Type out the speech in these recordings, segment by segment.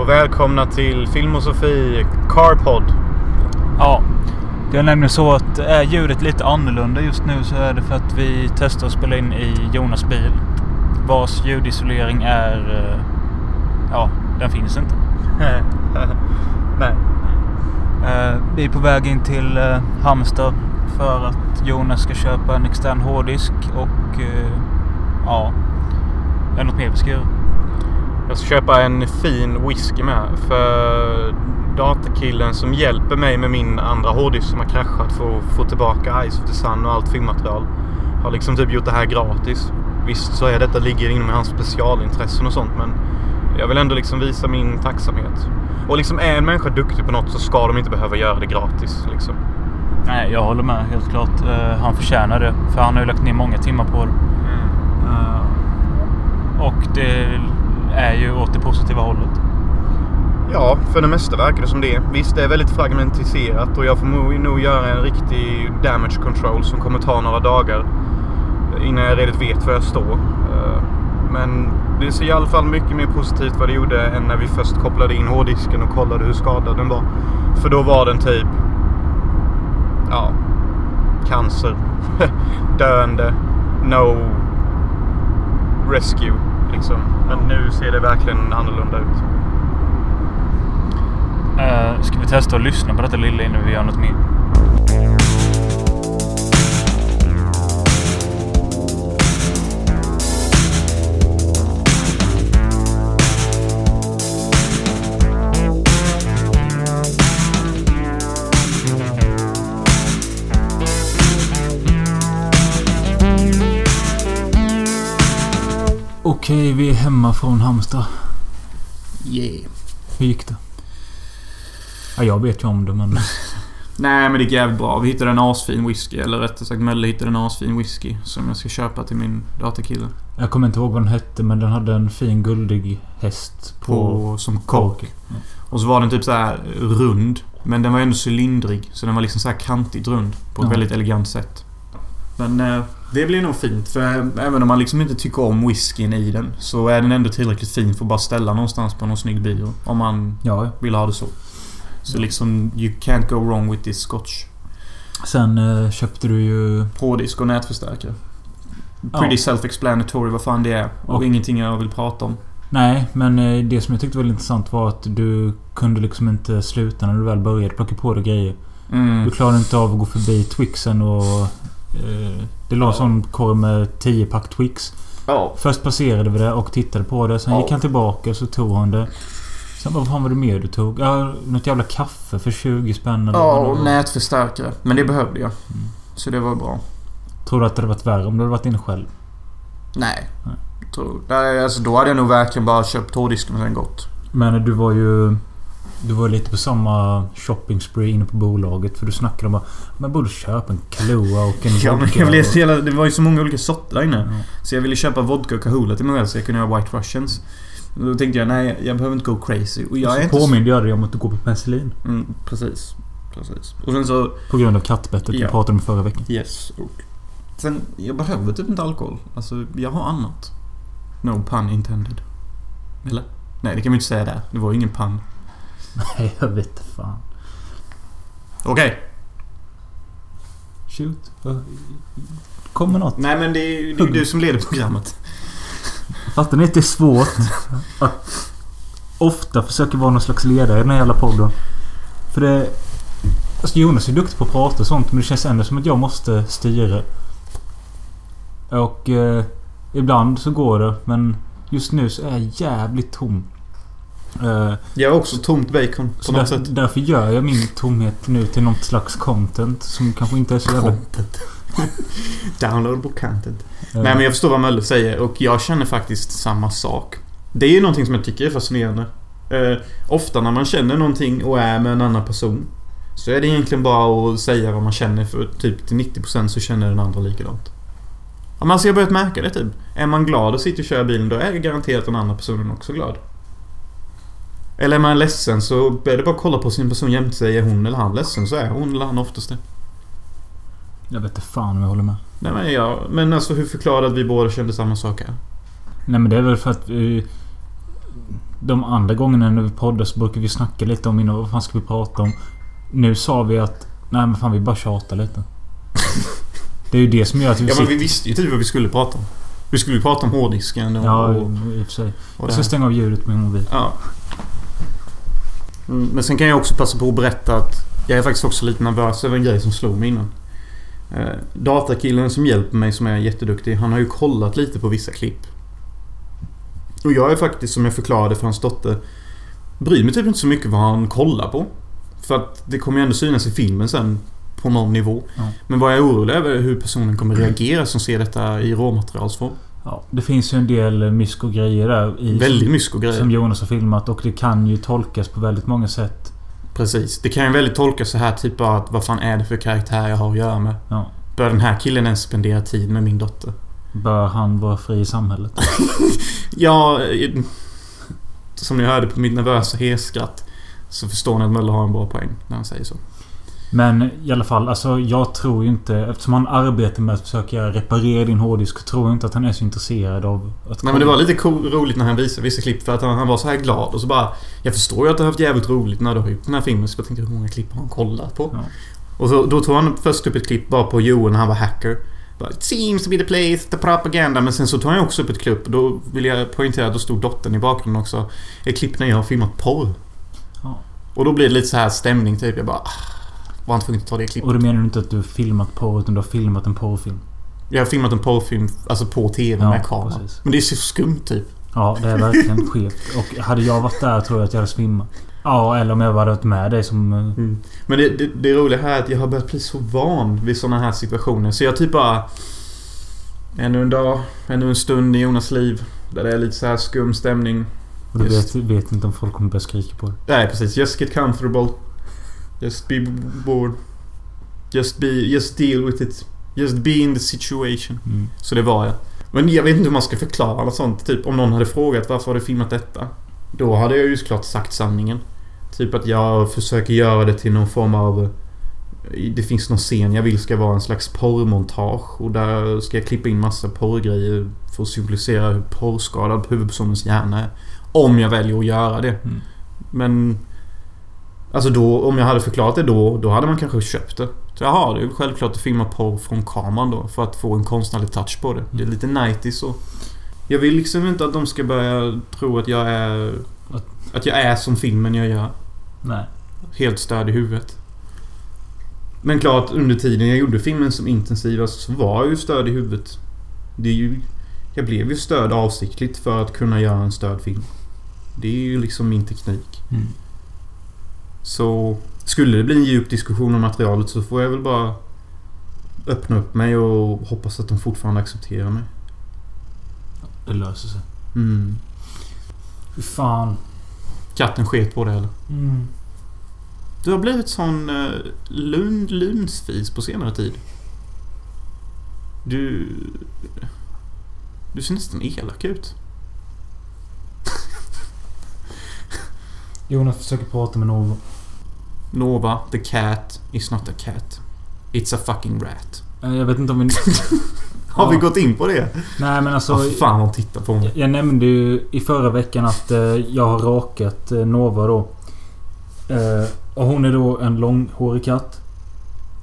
och välkomna till Film och Sofie Carpod. Ja. Det är nämligen så att är ljudet lite annorlunda just nu så är det för att vi testar att spela in i Jonas bil. Vars ljudisolering är... eh, Ja, den finns inte. Nej. Eh, Vi är på väg in till eh, Halmstad för att Jonas ska köpa en extern hårddisk och... Ja. Är det något mer vi ska göra? Jag ska köpa en fin whisky med. För datakillen som hjälper mig med min andra hårddisk som har kraschat för att få tillbaka Ice of the Sun och allt filmmaterial. Har liksom typ gjort det här gratis. Visst så är detta ligger inom hans specialintressen och sånt men jag vill ändå liksom visa min tacksamhet. Och liksom är en människa duktig på något så ska de inte behöva göra det gratis liksom. Nej, jag håller med helt klart. Eh, Han förtjänar det. För han har ju lagt ner många timmar på det. Eh, Och det är ju åt det positiva hållet. Ja, för det mesta verkar det som det. Visst, det är väldigt fragmentiserat och jag får nog- göra en riktig damage control som kommer ta några dagar innan jag redigt vet var jag står. Eh, men det ser i alla fall mycket mer positivt vad det gjorde än när vi först kopplade in hårddisken och kollade hur skadad den var. För då var den typ... Ja. Cancer. Döende. No rescue. Liksom. Men nu ser det verkligen annorlunda ut. Uh, Ska vi testa att lyssna på detta lilla innan vi gör något mer? Okej, vi är hemma från Halmstad. Yeah. Hur gick det? Ja, jag vet ju om det men... Nej men det gick jävligt bra. Vi hittade en asfin whisky. Eller rättare sagt Mölle hittade en asfin whisky. Som jag ska köpa till min datakille. Jag kommer inte ihåg vad den hette men den hade en fin guldig häst på... På, som kork. korken. Och så var den typ så här rund. Men den var ändå cylindrig. Så den var liksom så här kantigt rund. På ett Ja. väldigt elegant sätt. Men eh, det blir nog fint. För även om man liksom inte tycker om whiskyn i den. Så är den ändå tillräckligt fin för att bara ställa någonstans på någon snygg bio. Om man Ja, ja. vill ha det så. Så liksom, you can't go wrong with this scotch. Sen eh, köpte du ju... Hårddisk och nätförstärkare. Pretty self-explanatory vad fan det är. Och, Och- ingenting jag vill prata om. Nej, men eh, det som jag tyckte var intressant var att du kunde liksom inte sluta när du väl började plocka på dig grejer. Mm. Du klarade inte av att gå förbi Twixen och... Eh, det la en Ja. sån korg med 10 pack Twix. Ja. Först passerade vi det och tittade på det. Sen Ja. gick han tillbaka och så tog han det. Sen vad fan var det mer du tog? Ja, något jävla kaffe för 20 spänn eller Ja, och nätförstärkare. Men det behövde jag. Mm. Så det var bra. Tror du att det hade varit värre om du hade varit inne själv? Nej. Nej. Tror, alltså då hade jag nog verkligen bara köpt hårddisken och sen gått. Men du var ju... Du var lite på samma shopping spree inne på bolaget. För du snackade om att man borde köpa en Kahlua och en Ja, men vodka jag blev och- jävla, det var ju så många olika sorter där inne. Ja. Så jag ville köpa vodka och Kahula till mig själv så jag kunde göra White Russians. Då tänkte jag, nej, jag behöver inte gå crazy. Och jag är så inte så... påminde jag dig om att du går på penicillin. Mm, precis. Precis. Och sen så... På grund av kattbettet vi Ja. pratade om förra veckan. Yes. Och sen, jag behöver typ inte alkohol. Alltså, jag har annat. No pun intended. Eller? Nej, det kan man ju inte säga där. Det var ju ingen pun. Nej, jag vet inte fan. Okej. Shoot. Kommer något? Nej, men det är ju det är ju du som leder programmet. Fattar ni att det är svårt att ofta försöka vara någon slags ledare i den här jävla podden? För det... Alltså Jonas är duktig på att prata och sånt men det känns ändå som att jag måste styra. Och eh, ibland så går det men just nu så är jag jävligt tom. Eh, Jag har också tomt bacon på så något där, sätt. därför gör jag min tomhet nu till något slags content som kanske inte är så jävla... Content. Downloadable content. eh, Nej men jag förstår vad Mölle säger och jag känner faktiskt samma sak. Det är ju någonting som jag tycker är fascinerande. Eh, ofta när man känner någonting och är med en annan person så är det egentligen bara att säga vad man känner för typ till 90% så känner den andra likadant. Ja, man har börjat märka det typ. Är man glad och sitter och kör bilen då är garanterat den andra personen också glad. Eller är man ledsen så är det bara att kolla på sin person jämte sig. Är hon eller han ledsen så är hon eller han oftast det. Jag vet inte fan om jag håller med. Nej men ja, men alltså hur förklarar att vi båda kände samma sak här? Nej men det är väl för att... eh, De andra gångerna när vi poddar så brukar vi snacka lite om innan vad fan ska vi prata om. Nu sa vi att nej men fan vi bara tjatar lite. Det är ju det som gör att vi Ja men sitter... vi visste ju typ vad vi skulle prata om. Vi skulle ju prata om hårddisken och... Ja, och, i och för sig. och Jag ska stänga av ljudet på min mobil. Ja. Mm, Men sen kan jag också passa på att berätta att jag är faktiskt också lite nervös över en grej som slog mig innan. Eh, datakillen som hjälper mig, som är jätteduktig, han har ju kollat lite på vissa klipp. Och jag är faktiskt, som jag förklarade för hans dotter, bryr mig typ inte så mycket vad han kollar på. För att det kommer ju ändå synas i filmen sen på någon nivå. Ja. Men vad jag är orolig över är hur personen kommer reagera som ser detta i råmaterialsform. Ja, det finns ju en del mysko-grejer där. I, Väldigt mysko som, grejer. som Jonas har filmat och det kan ju tolkas på väldigt många sätt. Precis. Det kan ju väldigt tolkas så här typ bara att vad fan är det för karaktär jag har att göra med? Ja. Bör den här killen ens spendera tid med min dotter? Bör han vara fri i samhället? Ja... Som ni hörde på mitt nervösa heskratt så förstår ni att Möller har en bra poäng när han säger så. Men i alla fall, alltså jag tror ju inte... Eftersom han arbetar med att försöka reparera din hårddisk tror jag inte att han är så intresserad av att... Nej men det var lite cool, roligt när han visade vissa klipp för att han, han var så här glad och så bara... Jag förstår ju att du har haft jävligt roligt när du har gjort den här filmen så jag tänkte hur många klipp har han kollat på? Ja. Och så, då tog han först upp ett klipp bara på Joel när han var hacker. Bara, It seems to be the place, the propaganda. Men sen så tog han också upp ett klipp. Då vill jag poängtera att då stod dottern i bakgrunden också. Ett klipp när jag har filmat porr. Ja. Och då blir det lite så här stämning typ. Jag bara... ah, Var han tvungen att ta det klippet? Och då menar du inte att du har filmat porr utan du har filmat en porrfilm? Jag har filmat en porrfilm alltså på TV Ja, med kamera. precis. Men det är så skumt typ. Ja, det är verkligen skevt. Och hade jag varit där tror jag att jag hade svimmat. Ja, eller om jag hade varit med dig som... eh, Men det, det, det roliga här är att jag har börjat bli så van vid såna här situationer. Så jag typ bara... Ännu en dag, ännu en stund i Jonas liv. Där det är lite så här skum stämning. Och du vet, vet inte om folk kommer börja skrika på dig. Nej, precis. Just get comfortable. Just be bored. Just be... Just deal with it. Just be in the situation. Mm. Så det var jag. Men jag vet inte hur man ska förklara något sånt. Typ om någon hade frågat varför har du filmat detta? Då hade jag ju såklart sagt sanningen. Typ att jag försöker göra det till någon form av... Det finns någon scen jag vill ska vara en slags porrmontage. Och där ska jag klippa in massa porrgrejer för att symbolisera hur porrskadad huvudpersonens hjärna är. Om jag väljer att göra det. Mm. Men... Alltså då, om jag hade förklarat det då, då hade man kanske köpt det. Så jaha, det är självklart att filma porr från kameran då. För att få en konstnärlig touch på det. Det är lite 90 så. Jag vill liksom inte att de ska börja tro att jag är... Att- Att jag är som filmen jag gör. Nej. Helt störd i huvudet. Men klart, under tiden jag gjorde filmen som intensivast så var jag ju störd i huvudet. Det är ju... Jag blev ju störd avsiktligt för att kunna göra en störd film. Det är ju liksom min teknik. Mm. Så skulle det bli en djup diskussion om materialet så får jag väl bara öppna upp mig och hoppas att de fortfarande accepterar mig. Det löser sig. Mm. Fy fan. Katten sket på det eller? Mm. Du har blivit sån uh, lund, lunsfis på senare tid. Du... Du ser nästan elak ut. Jonas försöker prata med någon. Nova, the cat, is not a cat. It's a fucking rat. Eh, Jag vet inte om vi... Har vi Ja. gått in på det? Nej men alltså... Vad fan hon tittar på mig. Jag, jag nämnde ju i förra veckan att eh, jag har rakat eh, Nova då. Eh, och hon är då en långhårig katt.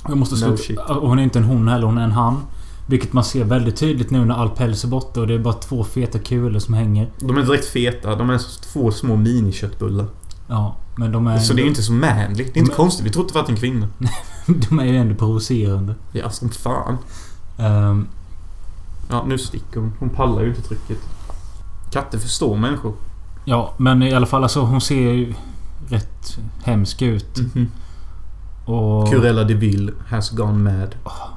Jag måste No shit. Och hon är inte en hon heller, hon är en han. Vilket man ser väldigt tydligt nu när all päls är borta och det är bara två feta kulor som hänger. De är direkt feta. De är så två små miniköttbullar. Ja, men de är... Så det är ju inte så manligt. Det är inte Men- konstigt. Vi trodde det var en kvinna. de är ju ändå provocerande. Ja, som fan. Ehm, Ja, nu sticker hon. Hon pallar ju inte trycket. Katter förstår människor. ja, men i alla fall alltså hon ser ju rätt hemsk ut. Mhm. Och Curella de Ville has gone mad.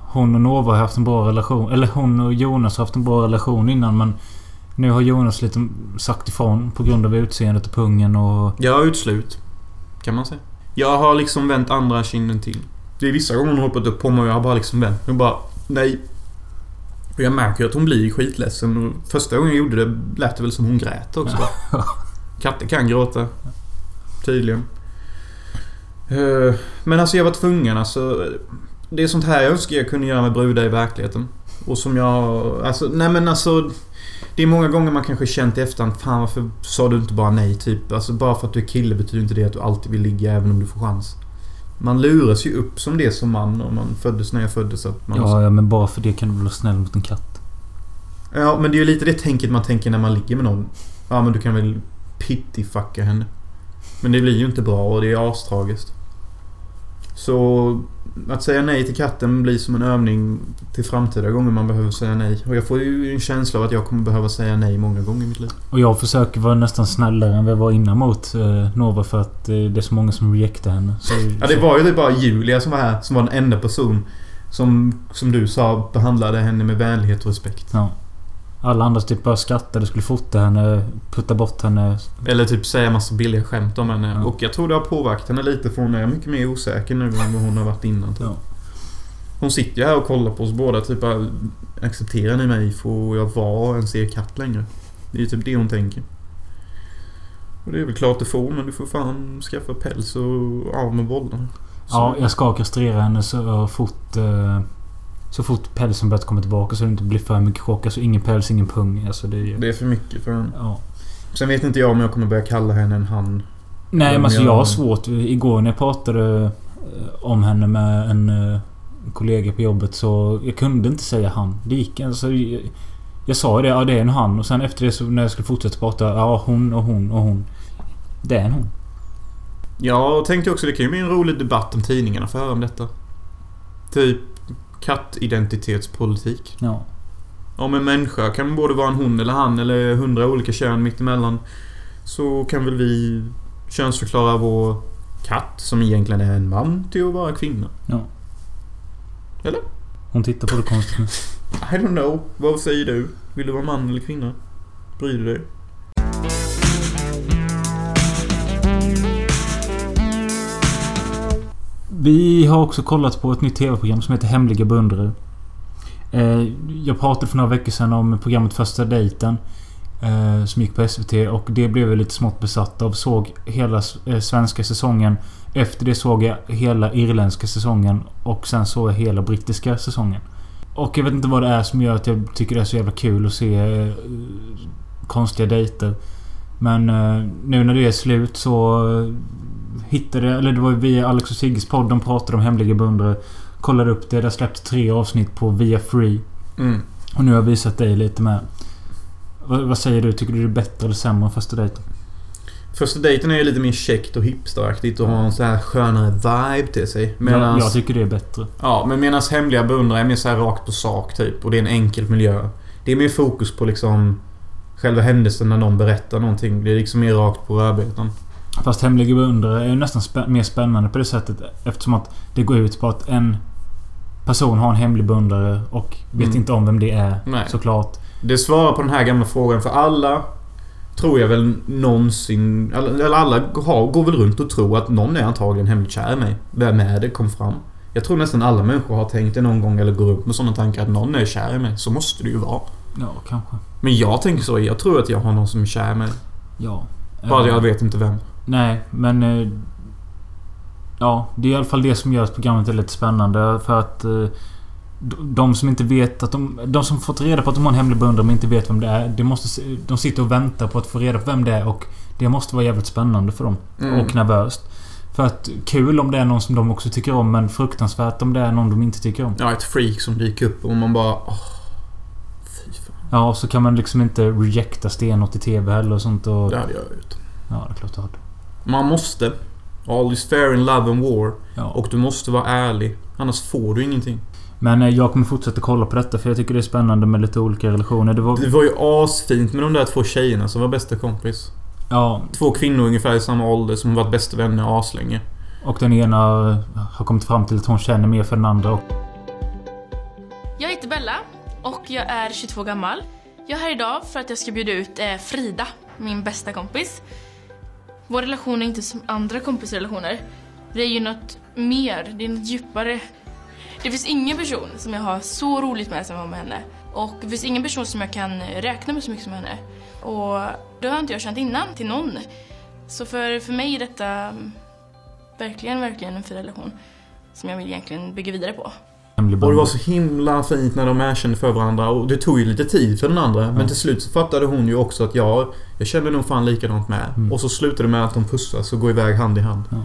hon och Nova har haft en bra relation. Eller hon och Jonas har haft en bra relation innan men... Nu har Jonas lite sagt ifrån på grund av utseendet och pungen och... Har utslut. Kan man säga. Jag har liksom vänt andra kinden till. Det är vissa gånger hon har hoppat upp på mig och jag har bara liksom vänt Jag bara, nej. Och jag märker att hon blir skitledsen. Och första gången jag gjorde det lät det väl som hon grät också. Katter kan gråta. Tydligen. Eh, Men alltså jag var tvungen alltså. Det är sånt här jag önskar jag kunde göra med brudar i verkligheten. Och som jag... Alltså, nej men alltså... Det är många gånger man kanske känt i efterhand, fan varför sa du inte bara nej typ? Alltså bara för att du är kille betyder inte det att du alltid vill ligga även om du får chans. Man luras ju upp som det som man om man föddes när jag föddes. Att man Ja, ja, men bara för det kan du vara snäll mot en katt? Ja, men det är ju lite det tänket man tänker när man ligger med någon. Ja, men du kan väl pitty-fucka henne. Men det blir ju inte bra och det är astragiskt. Så att säga nej till katten blir som en övning till framtida gånger man behöver säga nej. Och jag får ju en känsla av att jag kommer behöva säga nej många gånger i mitt liv. Och jag försöker vara nästan snällare än vad jag var innan mot eh, Nova för att eh, det är så många som rejectar henne. Så, Ja, det var ju typ bara Julia som var här, som var den enda person som, som du sa, behandlade henne med vänlighet och respekt. Ja. Alla andra typ bara skrattade, skulle fota henne, putta bort henne. Eller typ säga massa billiga skämt om henne. Ja. Och jag tror det har påverkat henne lite för hon är mycket mer osäker nu än vad hon har varit innan. Typ. Ja. Hon sitter ju här och kollar på oss båda. Typ accepterar ni mig? Får jag vara en ser katt längre? Det är ju typ det hon tänker. Och det är väl klart du får, men du får fan skaffa päls och av med bollarna. Så- Ja, jag ska kastrera henne så fort... Eh, så fort pälsen börjar komma tillbaka så det inte blir för mycket chock. Alltså ingen päls, ingen pung. Alltså det är... Det är för mycket för henne. Ja. Sen vet inte jag om jag kommer börja kalla henne en han. Nej, men alltså jag- har svårt. Igår när jag pratade eh, om henne med en eh, kollega på jobbet så... Jag kunde inte säga han. Det gick alltså... Jag, jag sa ju det, ja det är en han. Och sen efter det så när jag skulle fortsätta prata, ja hon och hon och hon. Det är en hon. Jag tänkte också det kan ju bli en rolig debatt om tidningarna för höra om detta. Typ kattidentitetspolitik. Ja. Om en människa kan både vara en hon eller han eller hundra olika kön mittemellan. Så kan väl vi könsförklara vår katt, som egentligen är en man, till att vara kvinna. Ja. Eller? Hon tittar på det konstigt nu. I don't know. Vad säger du? Vill du vara man eller kvinna? Bryr du dig? Vi har också kollat på ett nytt TV-program som heter Hemliga beundrare. Eh, jag pratade för några veckor sedan om programmet Första dejten. Eh, som gick på SVT och det blev jag lite smått besatt av. Såg hela eh, svenska säsongen. Efter det såg jag hela irländska säsongen. Och sen såg jag hela brittiska säsongen. Och jag vet inte vad det är som gör att jag tycker det är så jävla kul att se konstiga dejter. Men nu när det är slut så hittade... Eller det var via Alex och Sigges podd de pratade om hemliga beundrare. Kollade upp det. Det har släppt tre avsnitt på Via Free. Mm. Och nu har jag visat dig lite med. Vad, vad säger du? Tycker du det är bättre eller sämre än första dejten? Första dejten är ju lite mer käckt och hipsteraktigt och har en så här skönare vibe till sig. Medans, jag tycker det är bättre. Ja, men medan hemliga beundrare är mer så här rakt på sak typ. Och det är en enkel miljö. Det är mer fokus på liksom själva händelsen när någon berättar någonting. Det är liksom mer rakt på rödbetan. Fast hemliga beundrare är ju nästan spä- mer spännande på det sättet. Eftersom att det går ut på att en person har en hemlig beundrare och vet Mm. inte om vem det är. Nej. Såklart. Det svarar på den här gamla frågan för alla tror jag väl någonsin... Eller alla har, går väl runt och tror att någon är antagligen hemligt kär i mig. Vem är det? Kom fram. Jag tror nästan alla människor har tänkt det någon gång eller går runt med sådana tankar att någon är kär i mig. Så måste det ju vara. Ja, kanske. Men jag tänker så. Jag tror att jag har någon som är kär i mig. Ja. Bara Eh, jag vet inte vem. Nej, men... eh, Ja, det är i alla fall det som gör att programmet är lite spännande. För att... eh, De som inte vet att de... De som fått reda på att de har en hemlig beundrare men inte vet vem det är. Det måste, de sitter och väntar på att få reda på vem det är och det måste vara jävligt spännande för dem. Mm. Och nervöst. För att kul om det är någon som de också tycker om men fruktansvärt om det är någon de inte tycker om. Ja, ett freak som dyker upp och man bara... Åh, fy fan. Ja, och så kan man liksom inte rejecta stenhårt i TV heller och sånt och... Det hade jag gjort. Ja, det är klart du hade. Man måste. All is fair in love and war. Ja. Och du måste vara ärlig. Annars får du ingenting. Men eh, jag kommer fortsätta kolla på detta för jag tycker det är spännande med lite olika relationer. Det var... Det var ju asfint med de där två tjejerna som var bästa kompis. Ja, Två kvinnor ungefär i samma ålder som varit bästa vänner aslänge. och den ena har kommit fram till att hon känner mer för den andra. Jag heter Bella och jag är 22 gammal. Jag är här idag för att jag ska bjuda ut eh, Frida, min bästa kompis. Vår relation är inte som andra kompisrelationer. Det är ju något mer, det är något djupare. Det finns ingen person som jag har så roligt med som jag har med henne. Och det finns ingen person som jag kan räkna med så mycket som henne. Och det har inte jag känt innan till någon. Så för, för mig är detta mm, verkligen, verkligen en fin relation som jag vill egentligen bygga vidare på. Och det var så himla fint när de erkände för varandra och det tog ju lite tid för den andra. Ja. Men till slut så fattade hon ju också att ja, jag känner nog fan likadant med. Mm. Och så slutade det med att de pussas och går iväg hand i hand. Ja.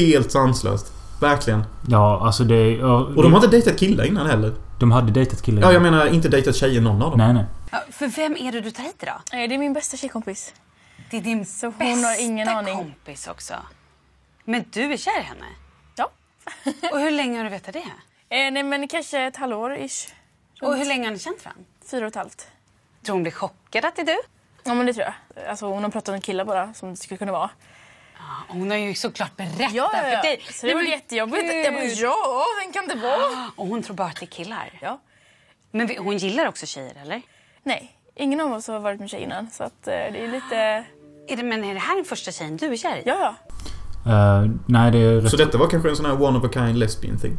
Helt sanslöst. Verkligen. Ja, alltså det... Ja, Och de har inte dejtat killar innan heller. de hade dejtat killar. Ja, jag menar inte dejtat tjejer någon av dem. Nej, nej. Ja, för vem är det du tar hit idag? Det är min bästa tjejkompis. Det är din Så hon bästa har ingen aning. kompis också. Men du är kär i henne? Ja. Och hur länge har du vetat det? Eh, nej men kanske ett halvår ish. Och hur länge har ni känt varandra? Fyra och ett halvt. Tror hon blir chockad att det är du? Ja men det tror jag. Alltså hon har pratat om killar bara som det skulle kunna vara. Hon har ju såklart berättat Ja, ja, för ja. dig. Så det var Men jättejobbigt. gud. Jag bara ja, vem kan det vara? Och hon tror bara att det är killar. Ja. Men vi- hon gillar också tjejer, eller? Nej, ingen av oss har varit med tjej innan så att eh, det är lite... Är det, men är det här den första tjejen du är kär i? Ja, ja. Eh, nej, det är. Så detta var kanske en sån här one of a kind lesbian thing.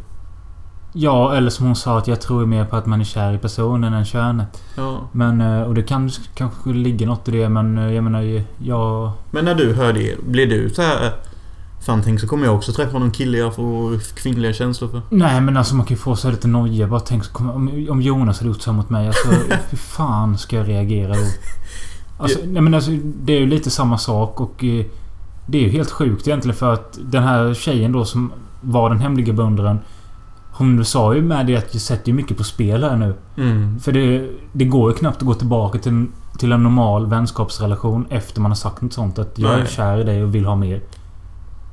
Ja, eller som hon sa att jag tror mer på att man är kär i personen än könet. Ja. Men, eh, och det kan kanske ligga något i det men eh, jag menar, jag... Men när du hör det, blir du så här... Fan tänk så kommer jag också träffa någon kille jag får kvinnliga känslor för. Nej men alltså man kan ju få så här lite noja. Bara tänk om, om Jonas hade gjort så mot mig. Alltså hur fan ska jag reagera då? Alltså, nej men alltså det är ju lite samma sak och... eh, Det är ju helt sjukt egentligen för att den här tjejen då som var den hemliga beundraren. Hon sa ju med det att jag sätter ju mycket på spel här nu. Mm. För det, det går ju knappt att gå tillbaka till, till en normal vänskapsrelation efter man har sagt något sånt. Att jag är Nej. kär i dig och vill ha mer.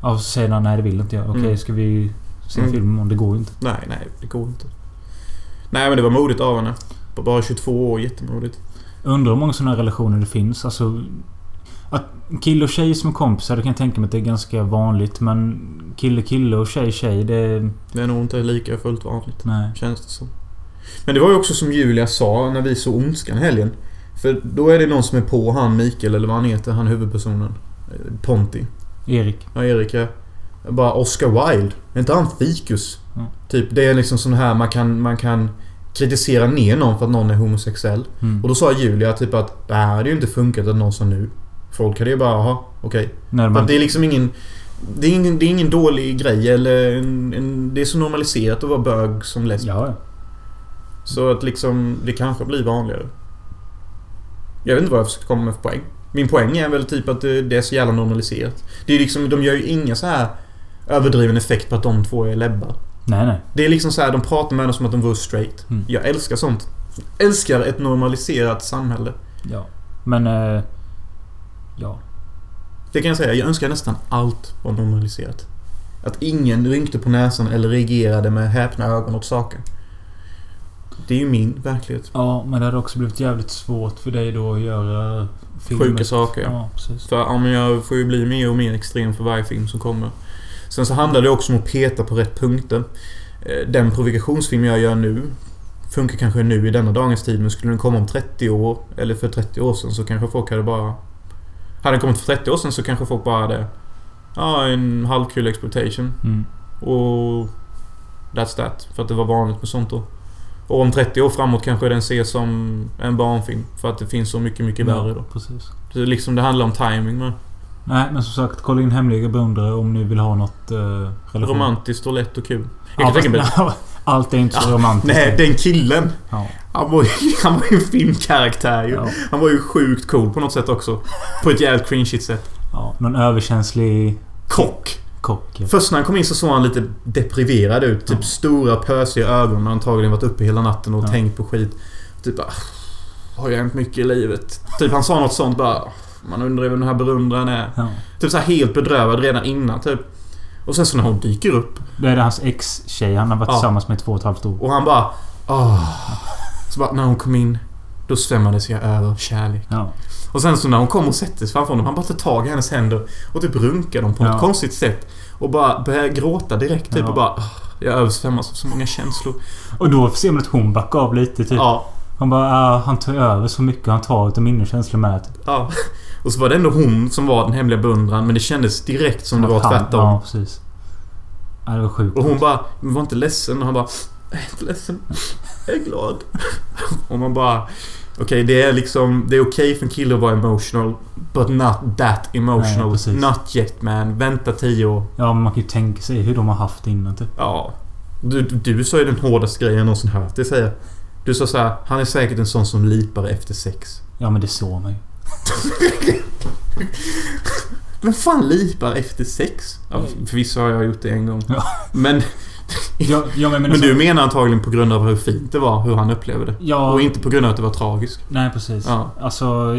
Ja, så säger han nej det vill inte jag. Okej, Mm. ska vi se Mm. film imorgon? Det går ju inte. Nej, nej, det går inte. Nej, men det var modigt av henne. På bara 22 år, jättemodigt. Undrar hur många sådana relationer det finns. Alltså... Att kille och tjej som är kompisar, det kan jag tänka mig att det är ganska vanligt. Men kille kille och tjej tjej, det... Det är nog inte lika fullt vanligt. Nej. Känns det som. Men det var ju också som Julia sa när vi såg Ondskan helgen. För då är det någon som är på han Mikael, eller vad han heter, han huvudpersonen. Ponti. Erik. Ja, Erik ja. Bara Oscar Wilde. Är inte han fikus? Ja. Typ, det är liksom sån här man kan, man kan kritisera ner någon för att någon är homosexuell. Mm. Och då sa Julia typ att det här hade ju inte funkat att någon sa nu. Folk hade ju bara, jaha, okej. För man, det är liksom ingen... Det är ingen, det är ingen dålig grej eller en, en, Det är så normaliserat att vara bög som lesb. Ja. Så att liksom, det kanske blir vanligare. Jag vet inte vad jag försöker komma med för poäng. Min poäng är väl typ att det, det är så jävla normaliserat. Det är liksom, de gör ju inga så här överdriven effekt på att de två är lebbar. Nej, nej. Det är liksom så här, de pratar med dem som att de vore straight. Mm. Jag älskar sånt. Älskar ett normaliserat samhälle. Ja. Men... Eh, ja. Det kan jag säga, jag önskar nästan allt var normaliserat. Att ingen rynkte på näsan eller reagerade med häpna ögon åt saker. Det är ju min verklighet. Ja, men det hade också blivit jävligt svårt för dig då att göra filmer. Sjuka saker, ja. Ja, precis. För ja, men jag får ju bli mer och mer extrem för varje film som kommer. Sen så handlar det också om att peta på rätt punkter. Eh, Den provokationsfilm jag gör nu funkar kanske nu i denna dagens tid men skulle den komma om 30 år eller för 30 år sedan så kanske folk hade bara... Hade den kommit för 30 år sedan så kanske folk bara hade... Ja, en halvkul exploitation. Mm. Och... That's that. För att det var vanligt med sånt då. Och om 30 år framåt kanske den ses som en barnfilm. För att det finns så mycket, mycket värre då. precis. Det, är liksom, det handlar om timing med. Nej, men som sagt, kolla in Hemliga beundrare om ni vill ha något... Relation. Romantiskt och lätt och kul. Jag Ja, kan tänka mig... Allt är inte så Ja, romantiskt. Nej, den killen. Ja. Han var, ju, han var ju en filmkaraktär ju. Ja. Han var ju sjukt cool på något sätt också. På ett jävligt cringeigt sätt. ja. Någon överkänslig Kock. kock. ja. Först när han kom in så såg han lite depriverad ut. Typ Ja. stora pösiga ögon. och Antagligen varit uppe hela natten och Ja. tänkt på skit. Typ bara... Har jag hänt mycket i livet? Typ han sa något sånt bara... Man undrar vem den här beundraren är. Ja. Typ så helt bedrövad redan innan typ. Och sen så när hon dyker upp Det är det hans ex-tjej han har varit Ja. tillsammans med två och ett halvt år. och han bara... Åh. Så bara när hon kom in. Då svämmades jag över av kärlek. Ja. Och sen så när hon kom och sätter sig framför honom. Han bara tar tag i hennes händer och typ runkar dem på Ja. något konstigt sätt. Och bara börjar gråta direkt typ Ja. och bara... "Åh, Jag översvämmas av så många känslor. Och då ser man att hon backar av lite typ. Ja. Han bara han tar över så mycket. Han tar utav mina känslor med. Typ. Ja. Och så var det ändå hon som var den hemliga beundraren men det kändes direkt som det var tvärtom. Ja, precis. Ja, det var sjukt. Och hon bara, var inte ledsen. Och han bara, jag är inte ledsen. Jag är glad. Och man bara, okej det är liksom, det är okej för en kille att vara emotional. But not that Nej, emotional. precis. not yet man. Vänta tio år. Ja, men man kan ju tänka sig hur de har haft det innan typ. Ja. Du, du sa ju den hårdaste grejen jag någonsin hört dig säga. Du sa så här, han är säkert en sån som lipar efter sex. Ja men det såg mig. Vem fan lipar efter sex? Ja, förvisso har jag gjort det en gång. Ja. Men, Ja, ja, men, men du menar antagligen på grund av hur fint det var, hur han upplevde det. Ja, Och inte på grund av att det var tragiskt. Nej precis. Ja. Alltså...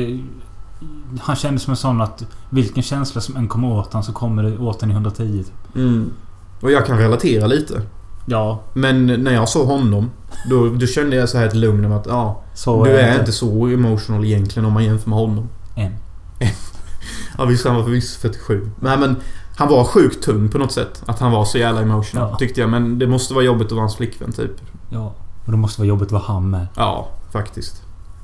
Han kändes som en sån att vilken känsla som än kommer åt han så kommer det åt en i 110 typ. Mm. Och jag kan relatera lite. Ja, Men när jag såg honom, då, då kände jag så här ett lugn av att ja, så du är är inte så emotional egentligen om man jämför med honom. Än. Ja visst, han var förvisso 47. Nej men han var sjukt tung på något sätt. Att han var så jävla emotional. Ja. Tyckte jag. Men det måste vara jobbigt att vara hans flickvän typ. Ja. Och det måste vara jobbigt att vara han med. Ja, faktiskt.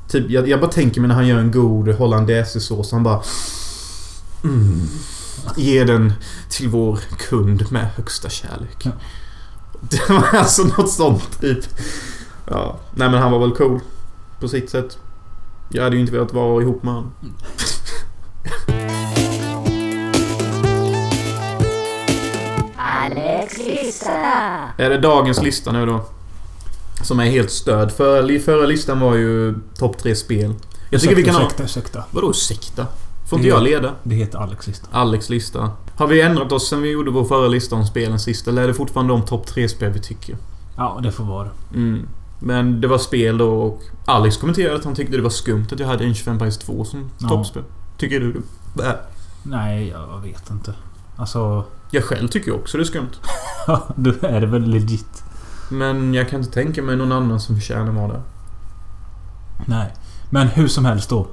Typ, jag, jag bara tänker mig när han gör en god hollandaisesås. Han bara... Mm, ge den till vår kund med högsta kärlek. Ja. Det var alltså något sånt typ. Ja. Nej men han var väl cool. På sitt sätt. Jag hade ju inte velat vara ihop med honom. Lista. Är det dagens lista nu då? Som är helt stöd. För, förra listan var ju topp tre spel. Jag tycker vi kan ha... Ursäkta, ursäkta. Vadå sekta? Får inte jag leda? Det heter Alex lista. Alex lista. Har vi ändrat oss sen vi gjorde vår förra lista om spelen sist? Eller är det fortfarande de topp tre spel vi tycker? Ja, det får vara. Mm. Men det var spel då och Alex kommenterade att han tyckte det var skumt att jag hade en 25 Price 2 som Ja. toppspel. Tycker du det? Äh. Nej, jag vet inte. Alltså... Jag själv tycker också det är skumt. då är det väl legit. Men jag kan inte tänka mig någon annan som förtjänar vara där. Nej. Men hur som helst då.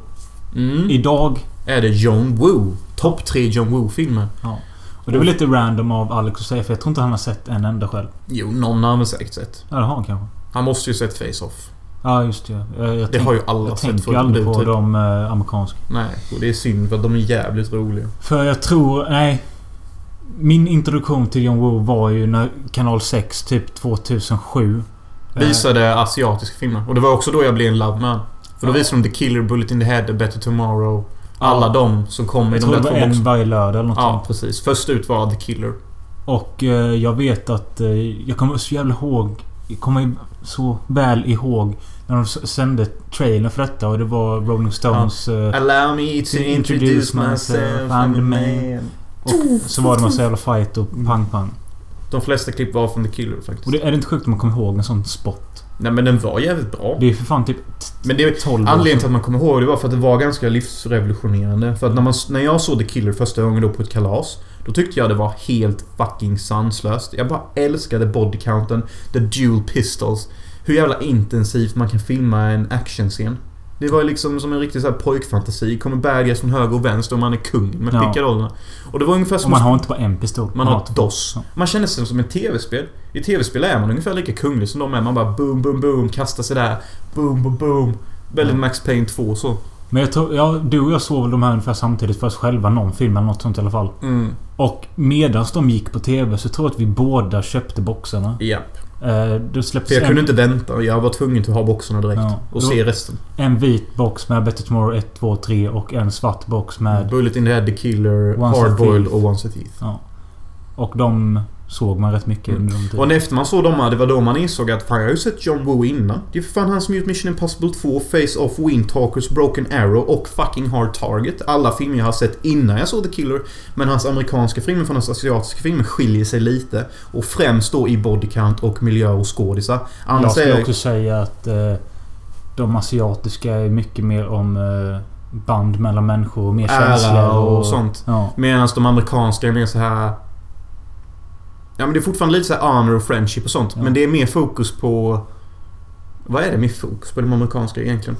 Mm. Idag... Är det John Woo? Topp tre John Woo-filmer? Och det väl lite random av Alex att säga för jag tror inte han har sett en enda själv. Jo, någon har han väl säkert sett. Ja, det har han kanske. Han måste ju sett Face-Off. Ja, just det. Jag, jag Det tänk- har ju alla Jag sett tänker ju för aldrig på typ. de eh, amerikanska. Nej, och det är synd för att de är jävligt roliga. För jag tror... Nej. Min introduktion till John Woo var ju när Kanal 6, typ 2007. eh, Visade asiatiska filmer. Och det var också då jag blev en love man. För då Ja. visade de The Killer, Bullet in the Head, A Better Tomorrow. Alla Ja. de som kom i de tror där två var en boxarna. varje lördag eller något Ja, sånt. precis. Först ut var The Killer. Och eh, jag vet att... Eh, jag kommer så jävla ihåg... Jag kommer så väl ihåg när de sände trailern för detta och det var Rolling Stones... eh, Allow me to introduce myself, I'm the man. Och så var det massa jävla fight och pang-pang. De flesta klipp var från The Killer faktiskt. Och det är det inte sjukt om man kommer ihåg en sån spot? Nej men den var jävligt bra. Det är för fan typ Men det, 12 år anledningen till att man kommer ihåg det var för att det var ganska livsrevolutionerande. För att när, man, när jag såg The Killer första gången då på ett kalas. Då tyckte jag det var helt fucking sanslöst. Jag bara älskade bodycounten, the dual pistols. Hur jävla intensivt man kan filma en actionscen. Det var liksom som en riktig så här pojkfantasi. Kommer bad guys från höger och vänster och man är kung med Ja. pickadollerna. Och det var ungefär Och som... man har inte bara en pistol. Man har ett. DOS. Man känner sig som ett tv-spel. I tv-spel är man ungefär lika kunglig som de är. Man bara boom, boom, boom, kastar sig där. Boom, boom, boom. Väldigt Ja. Max Payne 2 så. Men jag tror... Ja, du och jag såg väl de här ungefär samtidigt för oss själva. Någon film eller något sånt i alla fall. Mm. Och medans de gick på TV så tror jag att vi båda köpte boxarna. Japp. Eh, då släpptes För jag en, kunde inte vänta. Jag var tvungen att ha boxarna direkt. Ja. Och se resten. en vit box med Better Tomorrow 1, 2, 3 och en svart box med... Bullet in the head, The Killer, Hardboiled Thief. och Once a Thief. Ja. Och de såg man rätt mycket Mm. under de Och tiden. efter man såg dem, det var då man insåg att fan jag har ju sett John Woo innan. Det är för fan han som gjort Mission Impossible 2, Face Off, Wind Talkers, Broken Arrow och fucking Hard Target. Alla filmer jag har sett innan jag såg The Killer. Men hans amerikanska filmer från hans asiatiska filmer skiljer sig lite. Och främst då i body count och miljö och skådisar. Jag Annars skulle är... också säga att eh, de asiatiska är mycket mer om eh, band mellan människor och mer känslor Ära och sånt. Ja. Medan de amerikanska är mer så här... Ja men det är fortfarande lite så här honor och friendship och sånt. Ja. Men det är mer fokus på... Vad är det med fokus på de amerikanska egentligen?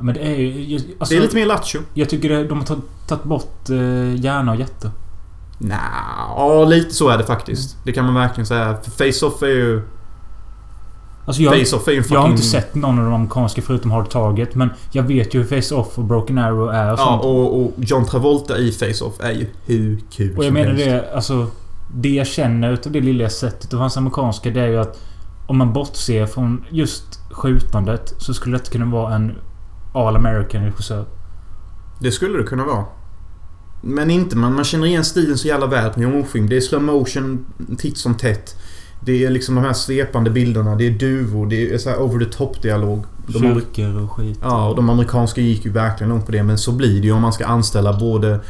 Men det är ju... Alltså, det är lite mer lattjo. Jag tycker de har tagit- bort eh, hjärna och hjärta. Nja, ja lite så är det faktiskt. Det kan man verkligen säga. Face-Off är ju... Alltså jag, Face-Off är ju fucking... jag har inte sett någon av de amerikanska förutom Hard Target. Men jag vet ju hur Face-Off och Broken Arrow är och Ja, sånt. och, och John Travolta i Face-Off är ju hur kul Och jag som menar helst. det, alltså... Det jag känner utav det lilla jag sett utav hans amerikanska det är ju att... Om man bortser från just skjutandet så skulle det kunna vara en All American regissör. Det skulle det kunna vara. Men inte. Man, man känner igen stilen så jävla väl på en John Woo-film. Det är slow motion titt som tätt. Det är liksom de här svepande bilderna. Det är duvor. Det är så här over the top dialog. De, amer- Kyrkor och skit. ja, och de amerikanska gick ju verkligen långt på det. Men så blir det ju om man ska anställa både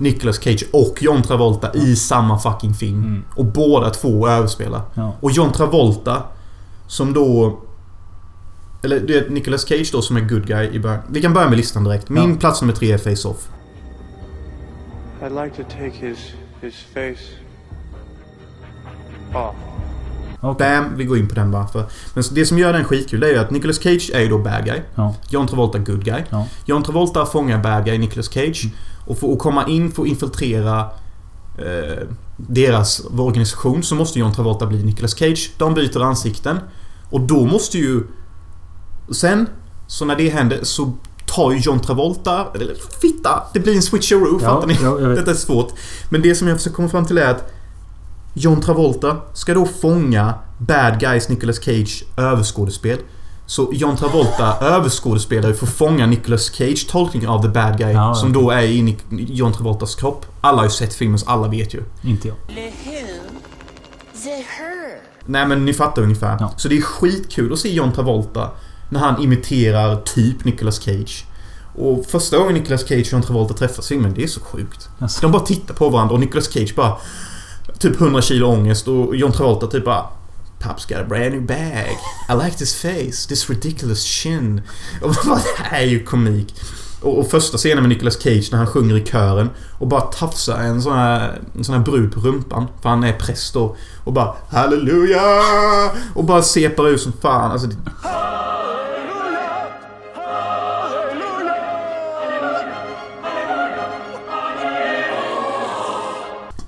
Nicolas Cage och John Travolta i samma fucking film. Mm. Och båda två överspelar. Ja. Och John Travolta som då... Eller det är Nicolas Cage då som är good guy i början. Vi kan börja med listan direkt. Min Ja. plats nummer tre är Face-Off. I'd like to take his his face off. Okej. Bam, vi går in på den bara. För. Men det som gör den skitkul är ju att Nicolas Cage är ju då bad guy. Ja. John Travolta good guy. Ja. John Travolta fångar bad guy Nicolas Cage. Och för att komma in, för att infiltrera eh, deras organisation så måste John Travolta bli Nicolas Cage. De byter ansikten. Och då måste ju... Sen, så när det händer så tar ju John Travolta... Eller fitta! Det blir en switcheroo, Ja, fattar ni? ja. Detta är svårt. Men det som jag försöker komma fram till är att John Travolta ska då fånga bad guys Nicolas Cage överskådespel. Så John Travolta överskådespelar för att fånga Nicolas Cage tolkning av the bad guy Ja, som då är i Nic- John Travoltas kropp. Alla har ju sett filmen så alla vet ju. Inte jag. Nej men ni fattar ungefär. Ja. Så det är skitkul att se John Travolta när han imiterar typ Nicolas Cage. Och första gången Nicolas Cage och John Travolta träffas i filmen, det är så sjukt. Alltså. De bara tittar på varandra och Nicolas Cage bara... Typ 100 kilo ångest och John Travolta typ bara... Pops got a brand new bag. I like this face. This ridiculous chin. Och bara, det här är ju komik. Och, och första scenen med Nicolas Cage när han sjunger i kören och bara tafsar en sån här, en sån här brud på rumpan. För han är präst då. Och bara Halleluja! Och bara separ ut som fan. Alltså, det,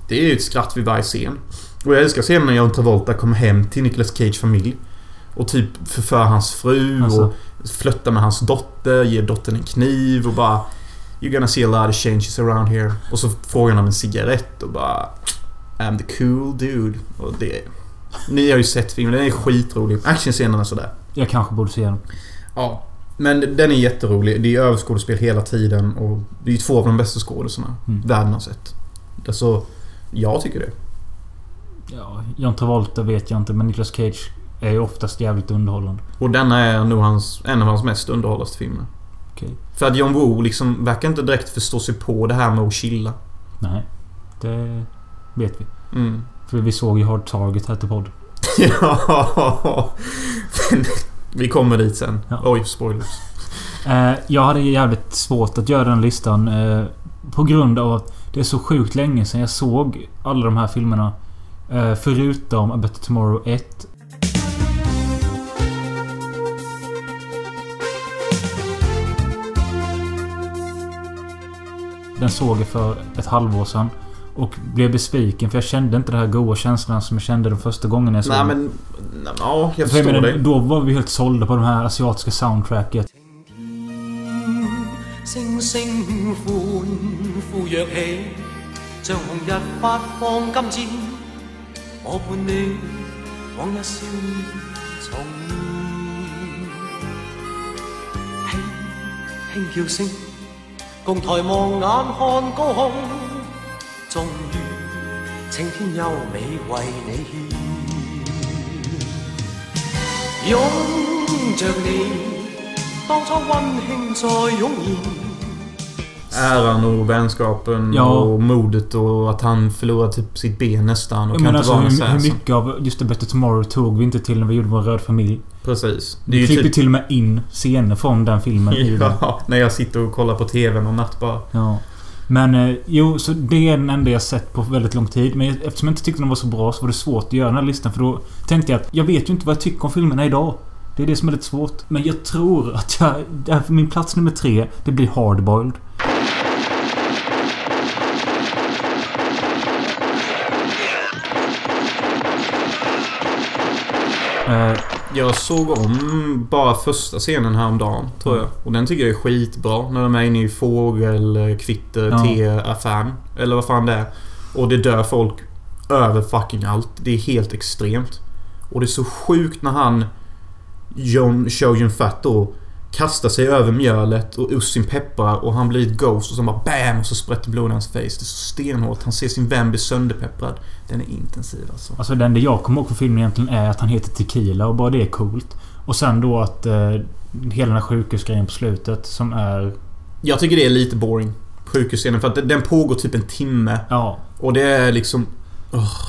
Det är ju ett skratt vid varje scen. Och jag älskar scenen när John Travolta kommer hem till Nicolas Cage familj. Och typ förför hans fru Alltså. och flörtar med hans dotter, ger dottern en kniv och bara... You're gonna see a lot of changes around here. Och så frågar han om en cigarett och bara... I'm the cool dude. Och det... Ni har ju sett filmen, den är skitrolig. Actionscenerna sådär. Jag kanske borde se den. Ja. Men den är jätterolig. Det är överskådespel hela tiden och det är två av de bästa skådisarna Mm. världen har sett. Alltså, jag tycker det. Ja, John Travolta vet jag inte men Nicolas Cage är ju oftast jävligt underhållande. Och denna är nog hans, en av hans mest underhållaste filmer. Okej. För att John Woo liksom verkar inte direkt förstå sig på det här med att chilla. Nej. Det vet vi. Mm. För vi såg ju Hard Target här till podd. ja. Vi kommer dit sen. Ja. Oj, spoilers. Eh, jag hade jävligt svårt att göra den listan. Eh, på grund av att det är så sjukt länge sedan jag såg alla de här filmerna. Eh, förutom A Better Tomorrow 1. Den såg jag för ett halvår sedan. Och blev besviken för jag kände inte den här goa känslan som jag kände de första gångerna jag såg Nej men... Ja, jag förstår dig. Då var vi helt sålda på det här asiatiska soundtracket. Sing, sing, 跃起，像红日发放金箭，我伴你往日笑面重现，轻轻叫声，共抬望眼看高空，终于青天优美为你献，拥着你，当初温馨再涌现。Äran och vänskapen Ja. och modet och att han förlorade typ sitt ben nästan och Jag kan inte alltså vara hur, hur mycket av just A Better Tomorrow tog vi inte till när vi gjorde vår Röd Familj? Precis. Det Vi ju klippte typ... till och med in scener från den filmen. Ja, när jag sitter och kollar på TV någon natt bara. Ja. Men eh, jo, så det är den enda jag sett på väldigt lång tid. Men eftersom jag inte tyckte den var så bra så var det svårt att göra den här listan. För då tänkte jag att jag vet ju inte vad jag tycker om filmerna idag. Det är det som är lite svårt. Men jag tror att jag... det Min plats nummer tre, det blir Hardboiled. Jag såg om bara första scenen häromdagen, tror jag. Och den tycker jag är skitbra. När de är inne i fågelkvitter, Ja. teaffären. Eller vad fan det är. Och det dör folk över fucking allt. Det är helt extremt. Och det är så sjukt när han... John, Show Yun Fat då kastar sig över mjölet och Ussin pepprar och han blir ett Ghost och så bara BAM! Och så sprätter blodet i hans face. Det är så stenhårt. Han ser sin vän bli sönderpepprad. Den är intensiv alltså. Alltså det enda jag kommer ihåg från filmen egentligen är att han heter Tequila och bara det är coolt. Och sen då att... Eh, hela den här sjukhusgrejen på slutet som är... Jag tycker det är lite boring. Sjukhusscenen för att den pågår typ en timme. Ja. Och det är liksom...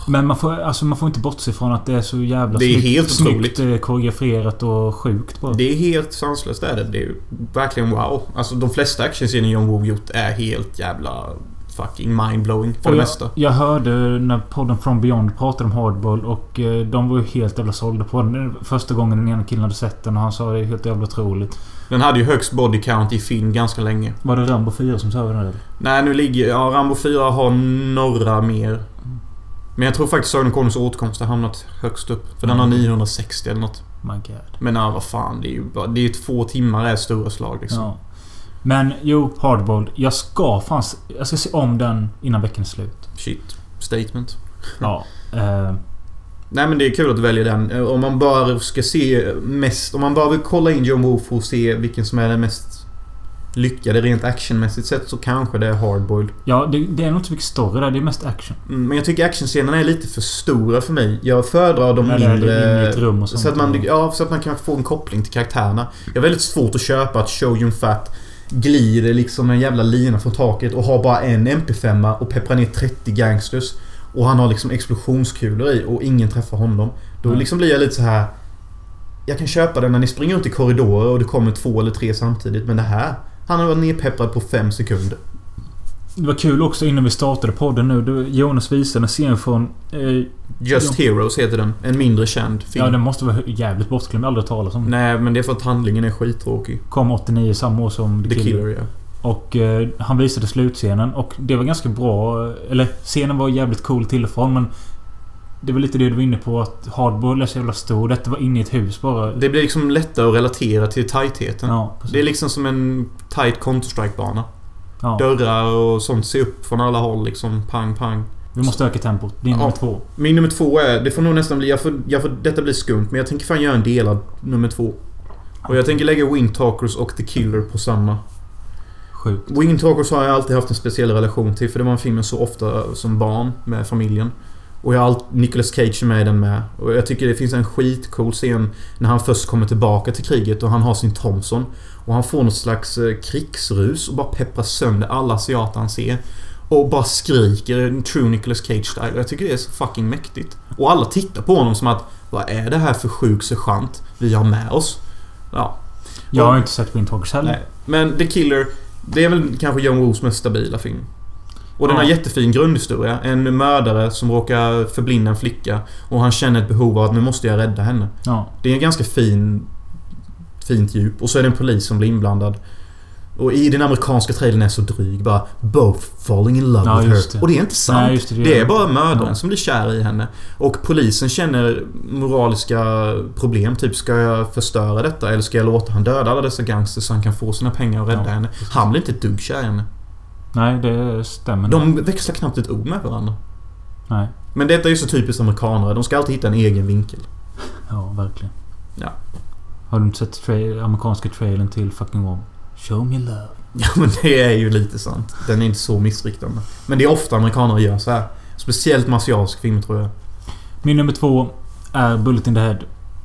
Men man får, alltså man får inte bortse från att det är så jävla Det är snyggt, helt snyggt otroligt. eh, koreograferat och sjukt bara. Det är helt sanslöst är det. Det är verkligen wow. Alltså de flesta actionscener John Woo gjort är helt jävla fucking mindblowing för Och det jag, mesta. jag hörde när podden From Beyond pratade om Hardball och eh, de var ju helt jävla sålda på den. Första gången den ena killen hade sett den och han sa det är helt jävla otroligt. Den hade ju högst body count i film ganska länge. Var det Rambo 4 som sa den eller? Nej, nu ligger... Ja, Rambo 4 har några mer. Men jag tror faktiskt Sagan om Konungens återkomst har hamnat högst upp. För den har Mm. 960 eller något. My God. Men ja, vad fan. Det är ju bara... Det är två timmar är stora slag liksom. Ja. Men jo, Hardball. Jag ska fan... Jag ska se om den innan veckan är slut. Shit. Statement. Ja. Eh, Nej men det är kul att du väljer den. Eh, Om man bara ska se mest... Om man bara vill kolla in John för att se vilken som är den mest lyckade rent actionmässigt sett så kanske det är Hardboiled. ja, det, det är nog inte så mycket story där. Det är mest action. Mm, Men jag tycker actionscenerna är lite för stora för mig. Jag föredrar de är mindre... rum och sånt. Så att, man, ja, så att man kan få en koppling till karaktärerna. Jag har väldigt svårt att köpa att Show Yun Fat glider liksom en jävla lina från taket och har bara en MP5 och pepprar ner 30 gangsters. Och han har liksom explosionskulor i och ingen träffar honom. Då Nej. liksom blir jag lite så här. Jag kan köpa det när ni springer runt i korridorer och det kommer två eller tre samtidigt. Men det här. Han har varit nedpepprad på fem sekunder. Det var kul också innan vi startade podden nu. Jonas visade en scen från... Eh, Just Heroes heter den. En mindre känd film. ja, den måste vara jävligt bortglömd. Aldrig talas om. Nej, men det är för att handlingen är skittråkig. Kom 89 samma år som The Killer, ja. Och eh, han visade slutscenen och det var ganska bra. Eller scenen var jävligt cool till och från men... Det var lite det du var inne på att Hardball är så jävla stor. Detta var inne i ett hus bara. Det blir liksom lättare att relatera till tajtheten. Ja. Det är liksom som en tight Counter-Strike-bana. ja. Dörrar och sånt ser upp från alla håll liksom. Pang, pang. Vi måste öka tempot. Din Ja. nummer två. Min nummer två är... Det får nog nästan bli... Jag får, jag får, detta blir skumt, men jag tänker fan göra en delad nummer två. Och jag tänker lägga Windtalkers och The Killer på samma. Sjukt. Windtalkers har jag alltid haft en speciell relation till, för det var en film jag så ofta som barn med familjen. Och jag har allt, Nicolas Cage är med i den med. Och jag tycker det finns en skitcool scen när han först kommer tillbaka till kriget och han har sin Thompson. Och han får något slags eh, krigsrus och bara pepprar sönder alla asiater han ser. Och bara skriker en true Nicolas Cage-style. Jag tycker det är så fucking mäktigt. Och alla tittar på honom som att Vad är det här för sjuk sergeant vi har med oss? Ja. Jag har Och- inte sett Windtalkers heller. Nej. Men The Killer, det är väl kanske John Woos mest stabila film. Och den har jättefin grundhistoria. En mördare som råkar förblinda en flicka och han känner ett behov av att nu måste jag rädda henne. Ja. Det är en ganska fin... Fint djup. Och så är det en polis som blir inblandad. Och i den amerikanska trailern är så dryg. Bara Both falling in love Ja, with her. det. Och det är inte sant. Nej, det, det, det är- är bara mördaren Ja. som blir kär i henne. Och polisen känner moraliska problem. Typ, ska jag förstöra detta? Eller ska jag låta han döda alla dessa gangsters så han kan få sina pengar och rädda Ja, henne? Han blir inte ett dugg kär i henne. Nej, det stämmer. De växlar knappt ett ord med varandra. Nej. Men detta är ju så typiskt amerikanare. De ska alltid hitta en egen vinkel. Ja, verkligen. Ja. Har du inte sett tra- amerikanska trailern till fucking War? Show me love. Ja men det är ju lite sant. Den är inte så missriktande. Men det är ofta amerikanare gör så här. Speciellt med asiatisk film tror jag. Min nummer två är Bullet in the Head.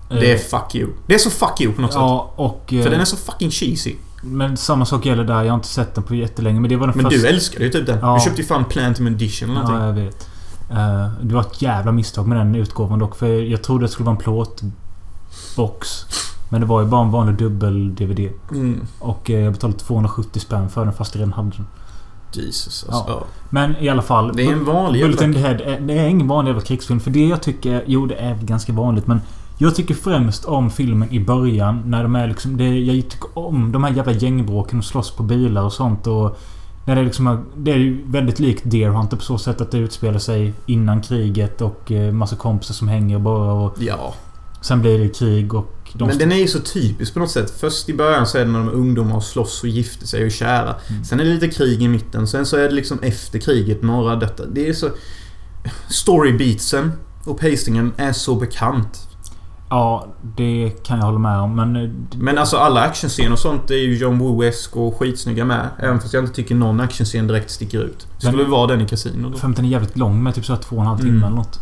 Det är Eh, fuck you. Det är så fuck you på något sätt. Ja, och... eh, För den är så fucking cheesy. Men samma sak gäller där. Jag har inte sett den på jättelänge. Men det var den Men första... du älskar ju typ den. Ja. Du köpte ju fan Plantum Edition eller Ja, någonting. jag vet. Eh, det var ett jävla misstag med den utgåvan dock. För jag trodde det skulle vara en plåtbox. Men det var ju bara en vanlig dubbel-DVD. Mm. Och eh, jag betalade 270 spänn för den fast jag redan hade den. Jesus Ja. alltså. Ja. Men i alla fall. Det är en vanlig Bullet in the jävla... Head. Det är ingen vanlig jävla krigsfilm. För det jag tycker... Jo, det är ganska vanligt men... Jag tycker främst om filmen i början när de är liksom... Det, jag tycker om de här jävla gängbråken och slåss på bilar och sånt och... När det liksom är, Det är ju väldigt likt Deer Hunter på så sätt att det utspelar sig innan kriget och eh, massa kompisar som hänger bara och... Ja. Sen blir det krig och... De Men den är ju så typisk på något sätt. Först i början så är det när de är ungdomar och slåss och gifter sig och är kära. Mm. Sen är det lite krig i mitten. Sen så är det liksom efter kriget, några detta. Det är så... Storybeatsen och pacingen är så bekant. Ja, det kan jag hålla med om. Men... eh, Men alltså alla actionscener och sånt är ju John Woo-esk och skitsnygga med. Även fast jag inte tycker någon actionscen direkt sticker ut. Det skulle Men- vara den i Casino då. Den är jävligt lång med typ så här två och en halv timme Mm. eller något.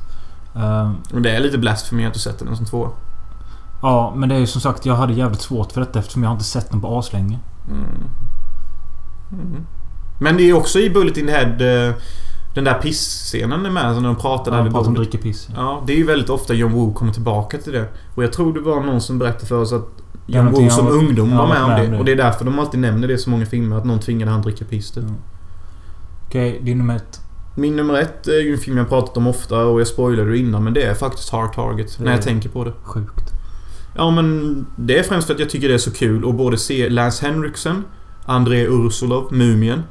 Eh, Och det är lite blast för mig att du sätter den som två. ja, men det är ju som sagt, jag hade jävligt svårt för detta eftersom jag har inte sett den på aslänge. Mm. Mm. Men det är också i Bullet in the Head... Den där piss-scenen är med, när de pratar där Ja, pratar om bordet. dricker piss. Ja, det är ju väldigt ofta John Woo kommer tillbaka till det. Och jag tror det var någon som berättade för oss att John Woo som ungdom ja, var med med om det. det. Och det är därför de alltid nämner det i så många filmer. Att någon tvingade han dricka piss typ. Ja. Okej, din nummer ett. Min nummer ett är ju en film jag pratat om ofta och jag spoilade det innan men det är faktiskt Hard Target. När jag tänker på det. Sjukt. Ja men det är främst för att jag tycker det är så kul att både se Lance Henriksen, André Ursulov, Mumien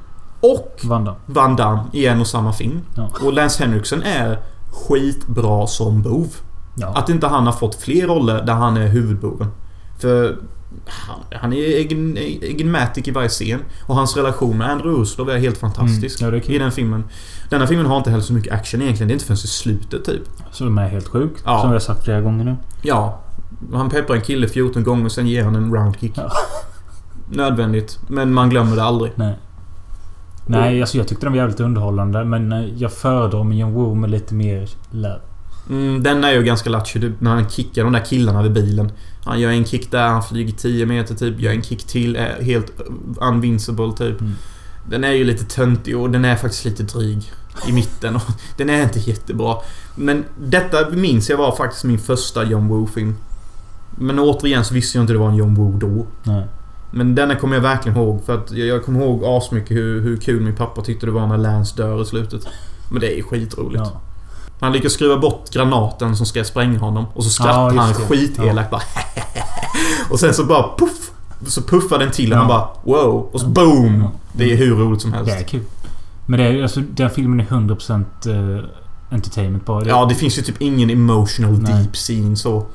och Vanda. Van Damme i en och samma film. Ja. Och Lance Henriksen är skitbra som bov. Ja. Att inte han har fått fler roller där han är huvudboven. För han, han är egen, egenmatic i varje scen. Och hans relation med Andrew Ursulov är helt fantastisk. Mm, ja, är. I den filmen. Denna filmen har inte heller så mycket action egentligen. Det är inte förrän i slutet typ. Så de är helt sjukt. Ja. Som vi har sagt flera gånger nu. Ja. Han pepprar en kille 14 gånger och sen ger han en roundkick. Ja. Nödvändigt. Men man glömmer det aldrig. Nej. Nej, alltså jag tyckte de var jävligt underhållande. Men eh, jag föredrar John Woo med lite mer love. Mm, den är ju ganska lattjo typ, när han kickar de där killarna vid bilen. Han gör en kick där, han flyger 10 meter typ. Gör en kick till, är helt unvincible typ. Mm. Den är ju lite töntig och den är faktiskt lite dryg. I mitten och den är inte jättebra. Men detta minns jag var faktiskt min första John Woo-film. Men återigen så visste jag inte det var en John Woo då. Nej. Men denna kommer jag verkligen ihåg för att jag, jag kommer ihåg asmycket hur, hur kul min pappa tyckte det var när Lance dör i slutet. Men det är skitroligt. Ja. Han lyckas skruva bort granaten som ska spränga honom. Och så Ja, skrattar just han skitelakt bara Och sen så bara puff! Så puffar den till och Ja. han bara wow! Och så boom! Ja. Det är hur roligt som helst. Det är kul. Men det är alltså, den filmen är 100% eh, entertainment bara. Det- Ja, det finns ju typ ingen emotional Nej. deep scene så.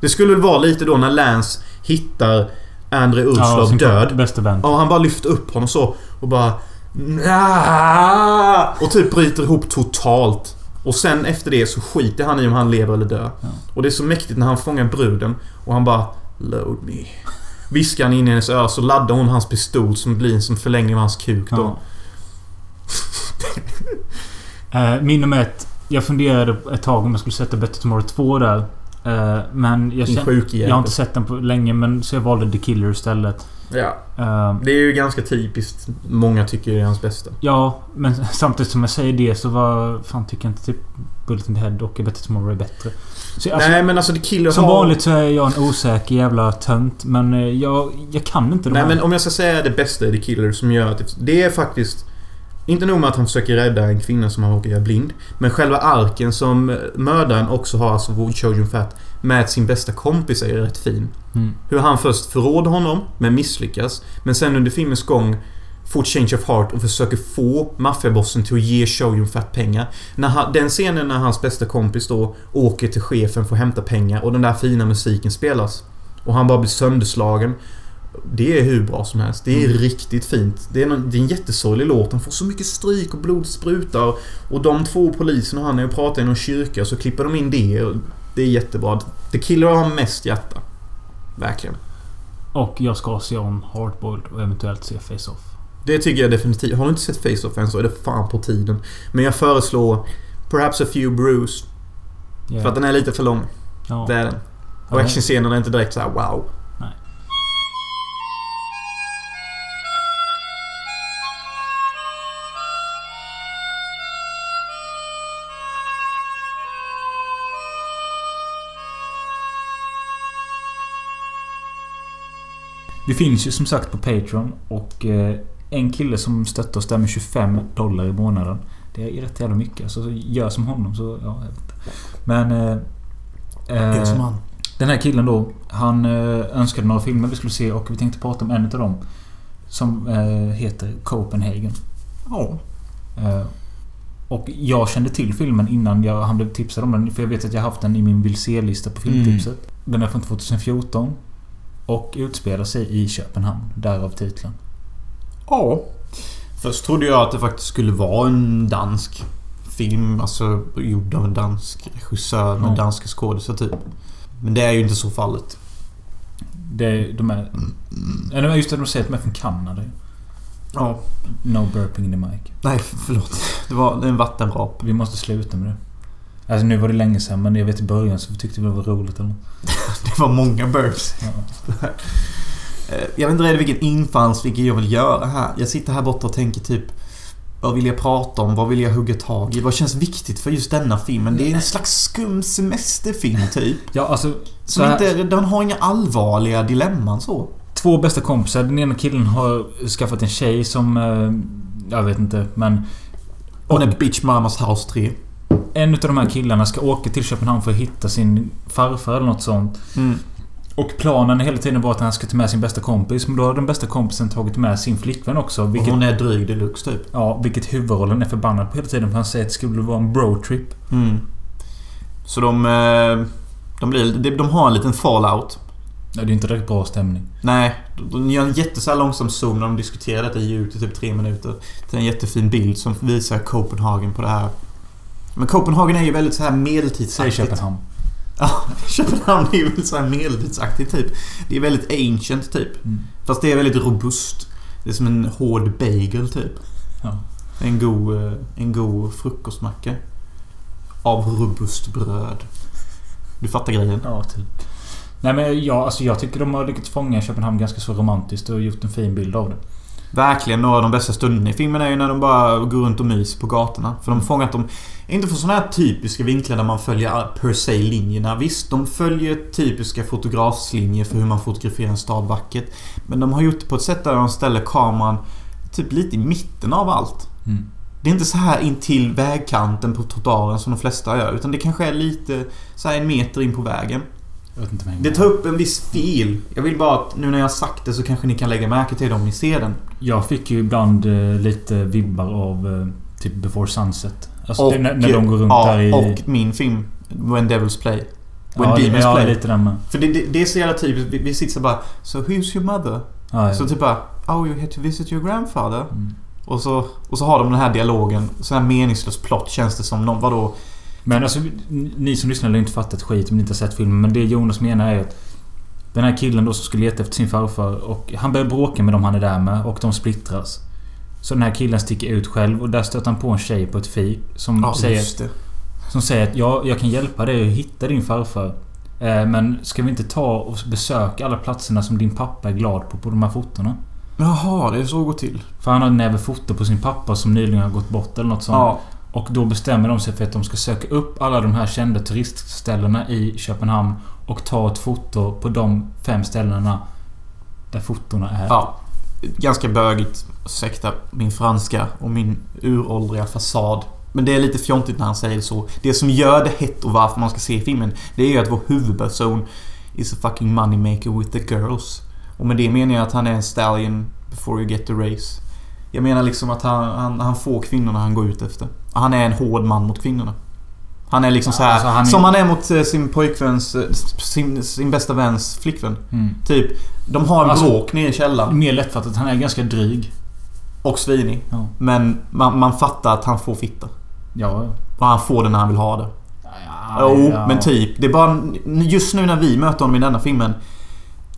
Det skulle väl vara lite då när Lance hittar André Ursulov sin död. Bästa vän. Ja, han bara lyfter upp honom så och bara... "Nja!" Och typ bryter ihop totalt. Och sen efter det så skiter han i om han lever eller dör. Ja. Och det är så mäktigt när han fångar bruden och han bara Load me. Viskar han in i hennes öra så laddar hon hans pistol som blir som förlängning av hans kuk då. Ja. Eh, min nummer ett. Jag funderade ett tag om jag skulle sätta Better Tomorrow 2 där. Eh, men jag, känner, sjuke jag har inte sett den på länge men så jag valde The Killer istället. Ja. Eh, Det är ju ganska typiskt. Många tycker det är hans bästa. ja, men samtidigt som jag säger det så var... Fan tycker jag inte typ Bullet in the Head och Better Tomorrow är bättre. Så, alltså, Nej men alltså The Killer som har... vanligt så är jag en osäker jävla tönt. Men eh, jag, jag kan inte Nej här. men om jag ska säga det bästa i The Killer som gör att det, det är faktiskt... Inte nog med att han försöker rädda en kvinna som han råkar göra blind. Men själva arken som eh, mördaren också har, alltså Wood Chojun Fat, med sin bästa kompis är rätt fin. Mm. Hur han först förråder honom, men misslyckas. Men sen under filmens gång får change of heart och försöker få maffiabossen till att ge Shoyun Fat pengar. När han, den scenen när hans bästa kompis då åker till chefen för att hämta pengar och den där fina musiken spelas. Och han bara blir sönderslagen. Det är hur bra som helst. Det är Mm. riktigt fint. Det är, en, det är en jättesorglig låt. Han får så mycket stryk och blod sprutar. Och de två poliserna och han är och pratar i någon kyrka så klipper de in det. Det är jättebra. The Killer har mest hjärta. Verkligen. Och jag ska se om Hardboiled och eventuellt se Face-Off. Det tycker jag definitivt. Har du inte sett Face-Off än så är det fan på tiden. Men jag föreslår Perhaps a few brews. Yeah. För att den är lite för lång. ja. Det är den. Och Ja. actionscenerna är inte direkt så här wow. Vi finns ju som sagt på Patreon och eh, en kille som stöttar oss där med 25 dollar i månaden. Det är rätt jävla mycket. Alltså, gör som honom så... Ja, jag vet inte. Men... Eh, Gör som han. Den här killen då. Han eh, önskade några filmer vi skulle se och vi tänkte prata om en av dem. Som eh, heter Copenhagen. Ja. Eh, och jag kände till filmen innan jag, han blev tipsad om den. För jag vet att jag haft den i min vill se-lista på filmtipset. Den är från 2014. Och utspelar sig i Köpenhamn. Därav titeln. Ja. Först trodde jag att det faktiskt skulle vara en dansk film. Alltså gjord av en dansk regissör med Ja. danska skådisar typ. Men det är ju inte så fallet. Det, de är... Eller just det, de säger att de är från Kanada. Ja. No burping in the mic. Nej, förlåt. Det var en vattenrap. Vi måste sluta med det. Alltså nu var det länge sedan men jag vet i början så tyckte vi det var roligt eller. Det var många burps. ja. Eh, Jag vet inte redan vilken infallsvinkel jag vill göra här. Jag sitter här borta och tänker typ... Vad vill jag prata om? Vad vill jag hugga tag i? Vad känns viktigt för just denna filmen? Det är en slags skum semesterfilm typ. ja alltså... Så Som här, inte, den har inga allvarliga dilemman så. Två bästa kompisar. Den ena killen har skaffat en tjej som... eh, Jag vet inte men... Och den Bitch Mamas House 3. En utav de här killarna ska åka till Köpenhamn för att hitta sin farfar eller något sånt. Mm. Och planen hela tiden var att han ska ta med sin bästa kompis. Men då har den bästa kompisen tagit med sin flickvän också. Och Vilket, hon är dryg deluxe typ. ja, vilket huvudrollen är förbannad på hela tiden. För han säger att det skulle vara en bro-trip. Mm. Så de... eh, De, blir, de, har en liten fallout. Ja, det är inte direkt bra stämning. Nej, de gör en jätte så här långsam zoom när de diskuterar detta ljud i typ tre minuter. Det är en jättefin bild som visar Copenhagen på det här. Men Copenhagen är ju väldigt så här Säg medeltidsaktigt. Köpenhamn. Ja, Köpenhamn är ju väldigt så här medeltidsaktigt typ. Det är väldigt ancient typ. Mm. Fast det är väldigt robust. Det är som en hård bagel typ. Ja. En god, eh, en god frukostmacka. Av robust bröd. Du fattar grejen? Ja, typ. Nej men jag, alltså, jag tycker de har lyckats fånga Köpenhamn ganska så romantiskt och gjort en fin bild av det. Verkligen några av de bästa stunderna i filmen är ju när de bara går runt och myser på gatorna. För de har fångat dem, inte från sådana här typiska vinklar där man följer per se linjerna. Visst, de följer typiska fotografslinjer för hur man fotograferar en stad vackert. Men de har gjort det på ett sätt där de ställer kameran typ lite i mitten av allt. Mm. Det är inte så här in till vägkanten på trottoaren som de flesta gör. Utan det kanske är lite så här en meter in på vägen. Det tar upp en viss fil. Jag vill bara att nu när jag har sagt det så kanske ni kan lägga märke till det om ni ser den. Jag fick ju ibland eh, lite vibbar av eh, typ Before Sunset. Alltså det, när, när de går runt ja, där i... och min film When Devils Play. When ja, Demons ja, Play. lite den med. För det, det, det är så jävla typiskt. Vi, vi sitter så bara So who's your mother? Ja, ja. Så typ bara Oh you had to visit your grandfather. Mm. Och, så, och så har de den här dialogen. Sån här meningslös plott känns det som. Någon, vadå? Men alltså, ni som lyssnar har inte fattat skit om ni inte har sett filmen. Men det Jonas menar är att den här killen då som skulle leta efter sin farfar och han börjar bråka med dem han är där med och de splittras. Så den här killen sticker ut själv och där stöter han på en tjej på ett fik som Ja, säger. Som säger att ja, jag kan hjälpa dig att hitta din farfar. Eh, men ska vi inte ta och besöka alla platserna som din pappa är glad på, på de här fotona? Jaha, det är så det går till. För han har en näve foto på sin pappa som nyligen har gått bort eller något sånt. Ja. Och då bestämmer de sig för att de ska söka upp alla de här kända turistställena i Köpenhamn och ta ett foto på de fem ställena där fotona är. ja. Ganska bögigt. Ursäkta min franska och min uråldriga fasad. Men det är lite fjontigt när han säger så. Det som gör det hett och varför man ska se filmen, det är ju att vår huvudperson is a fucking moneymaker with the girls. Och med det menar jag att han är en stallion before you get the race. Jag menar liksom att han, han, han får kvinnorna han går ut efter. Han är en hård man mot kvinnorna. Han är liksom så här Alltså, han är- Som han är mot eh, sin pojkväns... eh, Sin, sin bästa väns flickvän. Mm. Typ. De har en Alltså- bråk nere i källaren. Mer lättfattat, han är ganska dryg. Och svinig. Ja. Men man, man fattar att han får fitta. Ja, Och han får det när han vill ha det. ja. Jo, ja. men typ. Det är bara... Just nu när vi möter honom i denna filmen.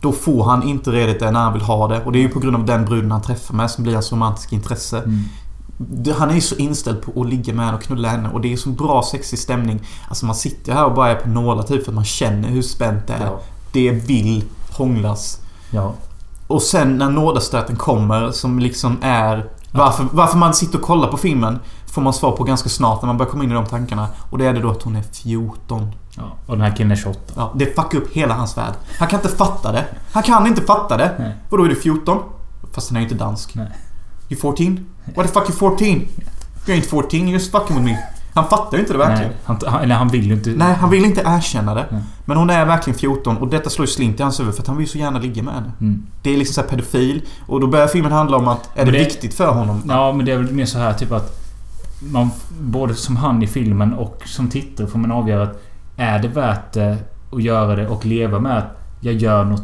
Då får han inte redigt det när han vill ha det. Och det är ju på grund av den bruden han träffar med som blir hans romantiska intresse. Mm. Han är ju så inställd på att ligga med henne och knulla henne. Och det är så bra sexig stämning. Alltså man sitter här och bara är på nålar typ för att man känner hur spänt det är. Ja. Det vill hånglas. Ja. Och sen när nådastöten kommer som liksom är... Varför, varför man sitter och kollar på filmen får man svar på ganska snart när man börjar komma in i de tankarna. Och det är det då att hon är 14. Ja. Och den här killen är 28. Ja, det fuckar upp hela hans värld. Han kan inte fatta det. Han kan inte fatta det. Nej. Vadå, är du 14? Fast han är ju inte dansk. Nej. You 14? What the fuck you 14? You ain't 14, you're just fucking with me. Han fattar ju inte det verkligen. Nej, han, eller han vill ju inte... Nej, han vill inte erkänna det. Nej. Men hon är verkligen 14 och detta slår ju slint i hans huvud för att han vill ju så gärna ligga med henne. Mm. Det är liksom så pedofil. Och då börjar filmen handla om att är det, det- viktigt för honom? Ja, men det är väl mer så här typ att... Man, både som han i filmen och som tittare får man avgöra att... Är det värt det att göra det och leva med att jag gör något...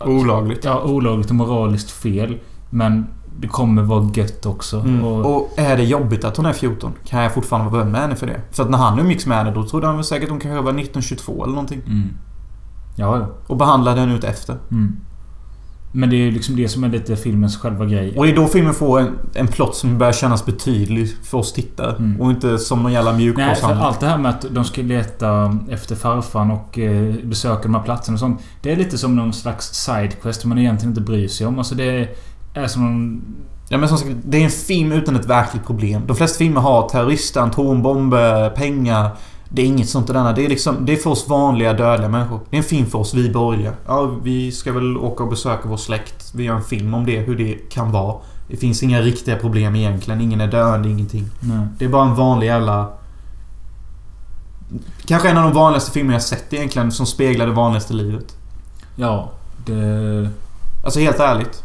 Olagligt. Ja, olagligt och moraliskt fel. Men det kommer vara gött också. Mm. Och, Och är det jobbigt att hon är 14? Kan jag fortfarande vara vän med henne för det? För att när han umgicks med henne då trodde han väl säkert att hon kanske var 1922 eller någonting. mm. Ja, ja. Och behandla den ut efter. Mm. Men det är ju liksom det som är lite filmens själva grej. Och det är då filmen får en, en plott som börjar kännas betydlig för oss tittare. Mm. Och inte som någon jävla Nej, för allt det här med att de ska leta efter farfan och eh, besöka de här platserna och sånt. Det är lite som någon slags sidequest som man egentligen inte bryr sig om. Alltså det är som någon... Ja, men som sagt, det är en film utan ett verkligt problem. De flesta filmer har terrorister, atombomber, pengar. Det är inget sånt denna. Det är liksom... Det är för oss vanliga dödliga människor. Det är en film för oss, vi borgerliga. Ja, vi ska väl åka och besöka vår släkt. Vi gör en film om det, hur det kan vara. Det finns inga riktiga problem egentligen. Ingen är döende, ingenting. Nej. Det är bara en vanlig jävla... Kanske en av de vanligaste filmer jag sett egentligen som speglar det vanligaste livet. Ja, det... Alltså helt ärligt.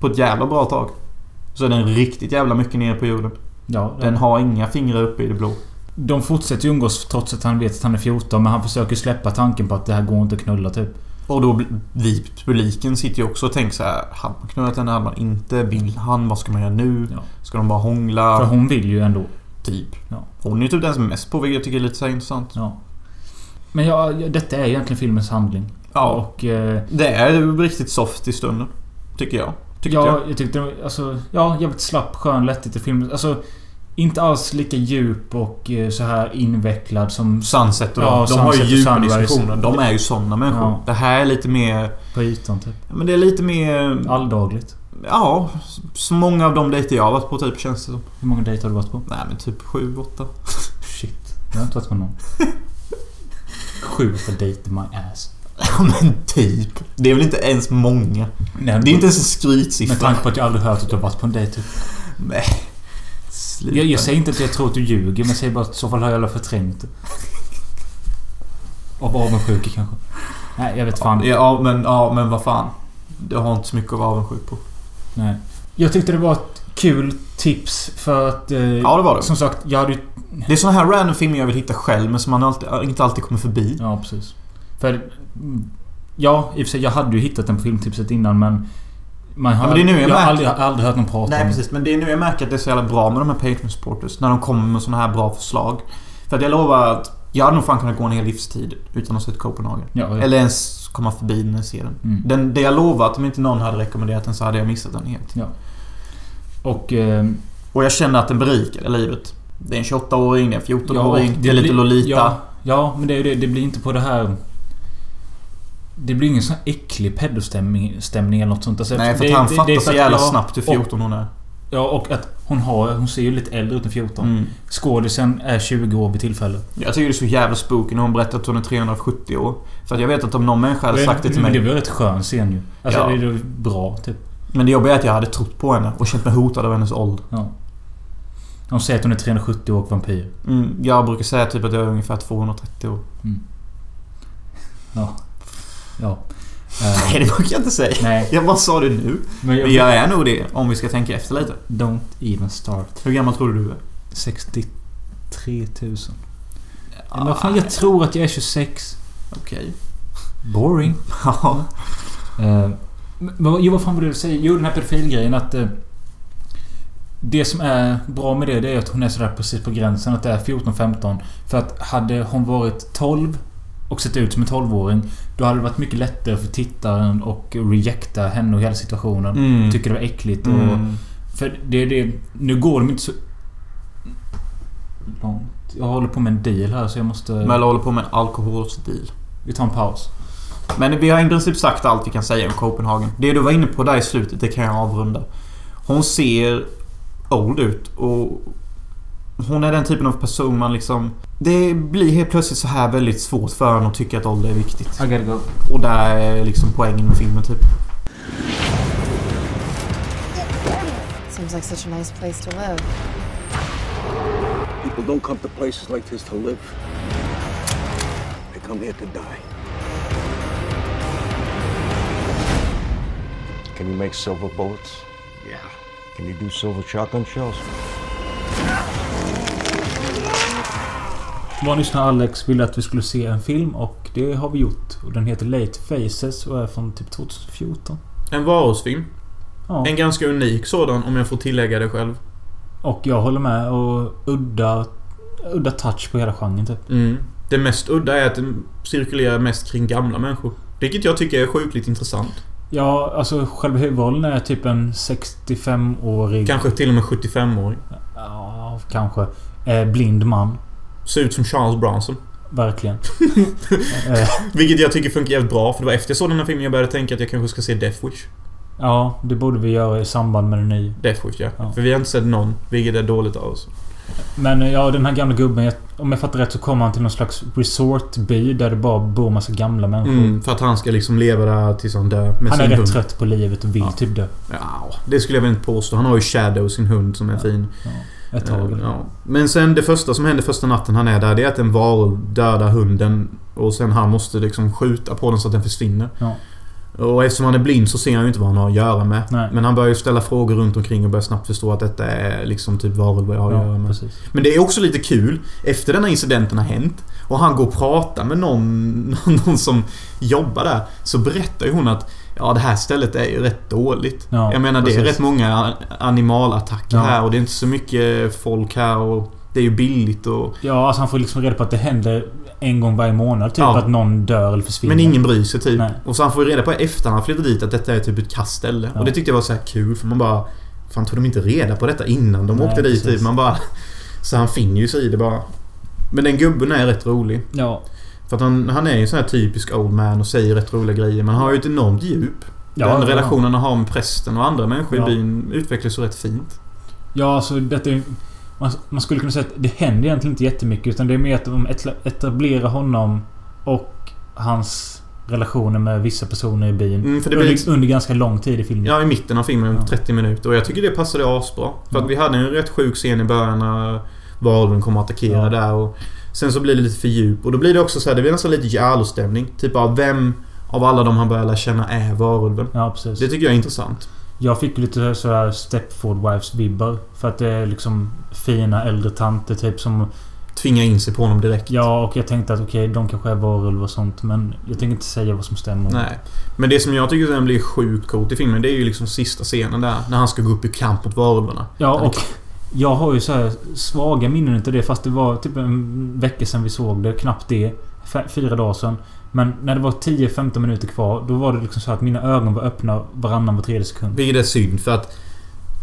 På ett jävla bra tag. Så är den riktigt jävla mycket nere på jorden. Ja, Den har inga fingrar uppe i det blå. De fortsätter ju umgås trots att han vet att han är 14 men han försöker släppa tanken på att det här går inte att knulla typ. Och då vi, publiken, sitter ju också och tänker så här. Hade man knullat henne? Hade man inte? Vill han? Vad ska man göra nu? Ja. Ska de bara hångla? För hon vill ju ändå. Typ. Ja. Hon är ju typ den som är mest på vilket jag tycker är lite så här intressant. Ja. Men ja, detta är egentligen filmens handling. Ja. Och... Eh, Det är riktigt soft i stunden. Tycker jag. Tyckte ja, jag. jag tyckte det alltså... Ja, jävligt slapp, skön, lättilltig film. Alltså... Inte alls lika djup och eh, så här invecklad som Sunset och Ja, de, de har ju djupa diskussioner. De är ju såna människor. Ja. Det här är lite mer... på ytan typ. Men det är lite mer... Alldagligt. Ja, så många av de dejter jag har varit på typ känns det som. Hur många dejter har du varit på? Nej men typ sju, åtta. Shit. Jag har inte varit på någon. Sju på date my ass. Ja men typ. Det är väl inte ens många. Nej, Det är inte ens en Med skrytsiffra. tanke på att jag aldrig hört att du har varit på en dejt typ. Nej. Sluta. Jag, jag säger inte att jag tror att du ljuger, men jag säger bara att i så fall har jag alla förträngt det. Av avundsjuka kanske. Nej, jag vet fan. Ja men, ja men vad fan. Du har inte så mycket att vara avundsjuk på. Nej. Jag tyckte det var ett kul tips för att... Eh, Ja det var det. Som sagt, jag hade ju... Det är såna här random filmer jag vill hitta själv men som man alltid, inte alltid kommer förbi. Ja, precis. För... mm, Ja, i och för sig. Jag hade ju hittat den på filmtipset innan, men... Man har, Ja, men det är nu jag jag har aldrig, aldrig hört någon prata Nej om precis, men det är nu jag märker att det är så jävla bra med de här Patreon supporters. När de kommer med såna här bra förslag. För att jag lovar att jag hade nog fan kunnat gå en hel livstid utan att ha sett Copenhagen. Ja, ja. Eller ens komma förbi när jag ser den. Mm. den. Det jag lovar att om inte någon hade rekommenderat den så hade jag missat den helt. Och... Eh, Och jag känner att den berikade livet. Det är en 28-åring, det är en 14-åring, och det är lite Lolita. Ja, ja, men det det. Det blir inte på det här... Det blir ingen sån här äcklig pedostämning stämning eller något sånt. Alltså, Nej, för det- att han det- det fattar är så jävla ja, snabbt hur 14 hon är. Ja, och att hon har... Hon ser ju lite äldre ut än 14. Mm. Skådisen är 20 år vid tillfället. Jag tycker det är så jävla spooky när hon berättar att hon är 370 år. För att jag vet att om någon människa hade sagt det till Men mig... det var rätt skön scen ju. Alltså Ja. det är bra, typ. Men det jobbiga är att jag hade trott på henne och känt mig hotad av hennes ålder. Ja. De säger att hon är 370 år och vampyr. Mm, jag brukar säga typ att jag är ungefär 230 år. Ja. Ja. Nej, det brukar jag inte säga. nej. Jag bara sa det nu. Men jag, Men jag är nog det, om vi ska tänka efter lite. Don't even start. Hur gammal tror du du är? 63 000. Men vad fan, jag tror att jag är 26. Okej. Boring. Ja. Eh, men jo, vad fan var det jag säga? Jo, den här pedofilgrejen att... Eh, det som är bra med det, det är att hon är sådär precis på gränsen. Att det är 14-15. För att hade hon varit 12 och sett ut som en 12-åring. Då hade det varit mycket lättare för tittaren och rejecta henne och hela situationen. Mm. Tycker det var äckligt och... Mm. För det är det... Nu går de inte så... Långt. Jag håller på med en deal här så jag måste... Mella håller på med en alkoholstil. Vi tar en paus. Men vi har i princip sagt allt vi kan säga om Copenhagen. Det du var inne på där i slutet, det kan jag avrunda. Hon ser old ut och... Hon är den typen av person man liksom... Det blir helt plötsligt så här väldigt svårt för henne att tycka att ålder är viktigt. I gotta go. Och där är liksom poängen med filmen typ. Seems like such a nice place to live. People don't come to places like this to live. They come here to die. Can you make silver bullets? Yeah. Can you do silver shotgun shells? Vår lyssnare Alex ville att vi skulle se en film och det har vi gjort. Och den heter Late Faces och är från typ 2014. En varusfilm. Ja. En ganska unik sådan om jag får tillägga det själv. Och jag håller med och udda... Udda touch på hela genren typ. Mm. Det mest udda är att den cirkulerar mest kring gamla människor. Vilket jag tycker är sjukligt intressant. Ja, alltså själva huvudrollen är typ en 65-årig... Kanske till och med 75-årig. Ja, kanske. Eh, blind man. Ser ut som Charles Bronson. Verkligen. eh, Vilket jag tycker funkar jävligt bra. För det var efter jag såg den här filmen jag började tänka att jag kanske ska se Death Wish. ja, det borde vi göra i samband med den nya. Death Wish ja. Ja. För vi har inte sett någon. Vilket är dåligt av oss. Men ja, den här gamla gubben. jag- Om jag fattar rätt så kommer han till någon slags resortby där det bara bor massa gamla människor. Mm, för att han ska liksom leva där tills han dör med Han är sin rätt hund. trött på livet och vill Ja. typ dö. Ja, det skulle jag väl inte påstå. Han har ju Shadow, sin hund, som är fin. Ett tag. Eh? Ja. Men sen det första som händer första natten han är där, det är att en varulv dödar hunden. Och sen han måste liksom skjuta på den så att den försvinner. Ja. Och eftersom han är blind så ser han ju inte vad han har att göra med. Nej. Men han börjar ju ställa frågor runt omkring och börjar snabbt förstå att detta är liksom typ varulvar jag har att göra med. precis. Men det är också lite kul. Efter den här incidenten har hänt och han går och pratar med någon, någon som jobbar där. Så berättar ju hon att Ja det här stället är ju rätt dåligt. Ja, jag menar det är precis. rätt många animalattacker Ja. här och det är inte så mycket folk här och det är ju billigt och... Ja, alltså han får liksom reda på att det händer en gång varje månad. Typ Ja. att någon dör eller försvinner. Men ingen bryr sig typ. Nej. Och så han får ju reda på efter han flyttat dit att detta är typ ett kastställe. Ja. Och det tyckte jag var så här kul för man bara... Fan tog de inte reda på detta innan de Nej, åkte dit precis. typ? Man bara... Så han finner ju sig i det bara. Men den gubben är rätt rolig. Ja. För att han, han är ju en sån här typisk old man och säger rätt roliga grejer. Men han har ju ett enormt djup. Ja, den ja. relationen han har med prästen och andra människor Ja. i byn utvecklas ju rätt fint. Ja, alltså detta är, man, man skulle kunna säga att det händer egentligen inte jättemycket. Utan det är mer att de etablerar honom och hans relationer med vissa personer i byn. Mm, för det under, blir liksom- under ganska lång tid i filmen. Ja, i mitten av filmen, Ja. 30 minuter. Och jag tycker det passade asbra. För Ja. att vi hade en rätt sjuk scen i början när varulven kommer att attackera Ja. där. Och sen så blir det lite för djup. Och då blir det också så här, det blir nästan lite Jarlo-stämning. Typ av vem av alla de han börjar lära känna är varulven. Ja, precis. Det tycker jag är intressant. Jag fick lite sådär Stepford Wives-vibbar. För att det är liksom fina äldre tanter typ som... Tvinga in sig på honom direkt. Ja, och jag tänkte att okej, de kanske är varulvar och sånt. Men jag tänker inte säga vad som stämmer. Nej. Men det som jag tycker sen blir sjukt coolt i filmen, det är ju liksom sista scenen där. När han ska gå upp i kamp mot varulvarna. Ja, och jag har ju så här svaga minnen utav det. Fast det var typ en vecka sedan vi såg det. Knappt det. Fyra dagar sedan. Men när det var 10-15 minuter kvar. Då var det liksom så att mina ögon var öppna varannan var tredje sekund. Vilket är synd för att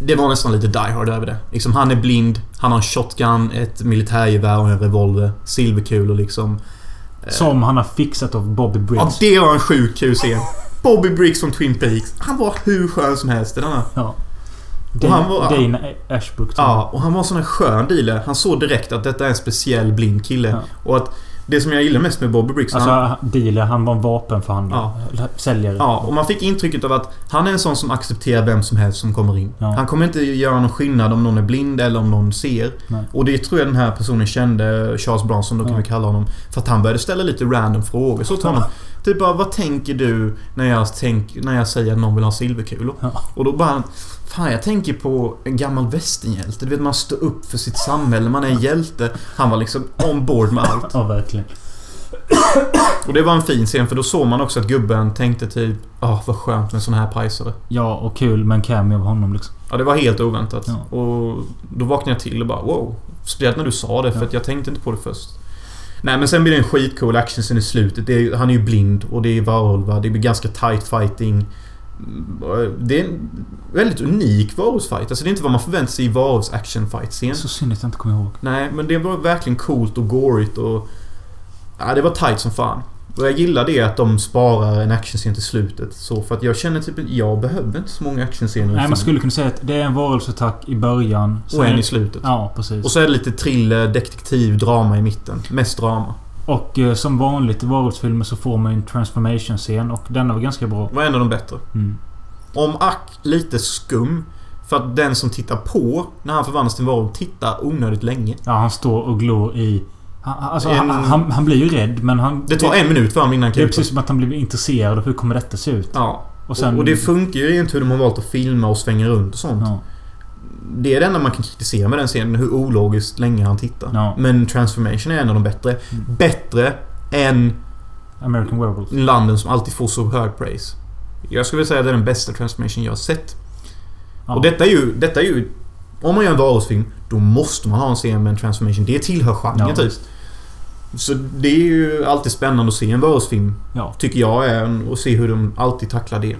det var nästan lite Die Hard över det. Liksom, han är blind, han har en shotgun, ett militärgevär och en revolver. Silverkulor liksom. Som han har fixat av Bobby Ja, Briggs. det var en sjuk kul scen. Bobby Briggs från Twin Peaks. Han var hur skön som helst i den här. Ja. Dana, han var- Dana Ashbrook. Ja, och han var sån här skön dealer. Han såg direkt att detta är en speciell blind kille. Ja. Och att det som jag gillar mest med Bobby Briggs... Alltså han, dealer. Han var en vapenförhandlare. Säljare. Ja, och man fick intrycket av att han är en sån som accepterar vem som helst som kommer in. Ja. Han kommer inte göra någon skillnad om någon är blind eller om någon ser. Nej. Och det tror jag den här personen kände, Charles Bronson då kan Ja. vi kalla honom. För att han började ställa lite random frågor så till honom. Typ bara, vad tänker du när jag, tänk, när jag säger att någon vill ha silverkulor? Ja. Och då bara... Fan, jag tänker på en gammal västernhjälte. Du vet, man står upp för sitt samhälle. Man är en hjälte. Han var liksom on board med allt. Ja, verkligen. Och det var en fin scen för då såg man också att gubben tänkte typ Åh, vad skönt med sån här pajsare. Ja, och kul med en cameo av honom liksom. Ja, det var helt oväntat. Ja. Och då vaknade jag till och bara wow. Speciellt när du sa det för Ja. att jag tänkte inte på det först. Nej men sen blir det en skitcool actionscen i slutet. Är, han är ju blind och det är varulvar. Det blir ganska tight fighting. Det är en väldigt unik varulvsfight. Alltså det är inte vad man förväntar sig i varulvs action fight scen Så synd att jag inte kommer ihåg. Nej, men det var verkligen coolt och gorigt och... Ja, det var tight som fan. Och jag gillar det att de sparar en actionscen till slutet. Så för att jag känner typ att jag behöver inte så många actionscener Nej, man skulle kunna säga att det är en varulvsattack i början. Och en i slutet. Ja, precis. Och så är det lite thriller, detektiv, drama i mitten. Mest drama. Och eh, som vanligt i varulvsfilmer så får man en transformation-scen och den var ganska bra. Var en av de bättre. Mm. Om ack lite skum. För att den som tittar på när han förvandlas till varulv tittar onödigt länge. Ja, han står och glor i... Han, alltså, En- han, han, han blir ju rädd men han... Det tar en minut för honom innan han Det är precis som att han blir intresserad av hur kommer detta se ut. Ja. Och sen... Och det funkar ju inte hur de har valt att filma och svänga runt och sånt. Ja. Det är det enda man kan kritisera med den scenen, hur ologiskt länge han tittar. Ja. Men Transformation är en av de bättre. Mm. Bättre än American Werewolf. London som alltid får så hög praise. Jag skulle vilja säga att det är den bästa Transformation jag har sett. Ja. Och detta är ju... Detta är ju om man gör en varulvsfilm, då måste man ha en scen med en transformation. Det tillhör genren Ja, typ. Så det är ju alltid spännande att se en varulvsfilm. Ja. Tycker jag är. Och se hur de alltid tacklar det.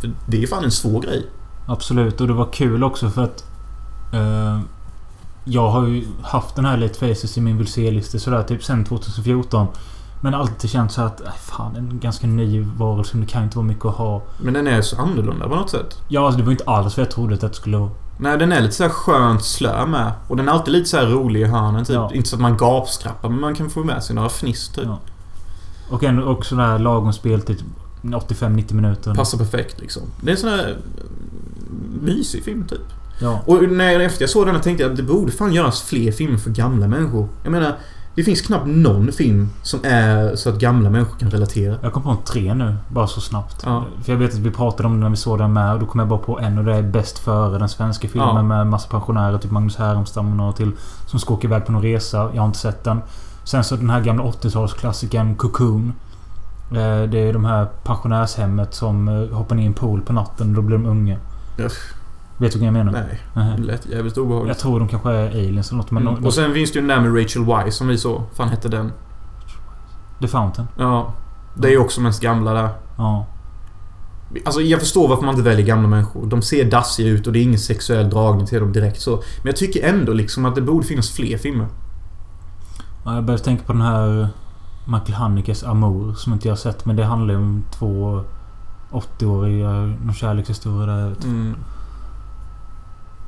För det är fan en svår grej. Absolut. Och det var kul också för att... Eh, jag har ju haft den här Late Faces i min vill se-lista sådär typ sen 2014. Men alltid känt så att... Äh, fan, en ganska ny varelse. Det kan inte vara mycket att ha. Men den är så annorlunda på något sätt. Ja, alltså det var inte alls vad jag trodde att det skulle vara. Nej, den är lite så här skönt slö med. Och den är alltid lite så här rolig i hörnen. Typ. Ja. Inte så att man gapskrappar, men man kan få med sig några fniss typ. Ja. Och ändå också där lagom speltid. 85-90 minuter. Passar perfekt liksom. Det är en sån här mysig film typ. Ja. Och när efter jag såg den tänkte jag att det borde fan göras fler filmer för gamla människor. Jag menar, det finns knappt någon film som är så att gamla människor kan relatera. Jag kom på en tre nu. Bara så snabbt. Ja. För jag vet att vi pratade om det när vi såg den med. Och då kom jag bara på en och det är Bäst före. Den svenska filmen Ja. med massa pensionärer. Typ Magnus Härenstam och några till. Som ska åka iväg på någon resa. Jag har inte sett den. Sen så den här gamla 80-talsklassikern Cocoon. Eh, Det är de här pensionärshemmet som eh, hoppar ner i en pool på natten. och Då blir de unga. Uff, Vet du vad jag menar? nej, Nej. det lät jävligt obehagligt. Jag tror de kanske är aliens eller något. Men Mm. de, Och sen finns det ju den där med Rachel Weisz som vi såg. fan hette den? The Fountain. Ja. Det är ju också mest gamla där. Ja. Alltså jag förstår varför man inte väljer gamla människor. De ser dassiga ut och det är ingen sexuell dragning till dem direkt så. Men jag tycker ändå liksom att det borde finnas fler filmer. Ja, jag började tänka på den här Michael Hanekes Amour som inte jag har sett. Men det handlar ju om två 80-åriga... Någon kärlekshistoria där. Mm.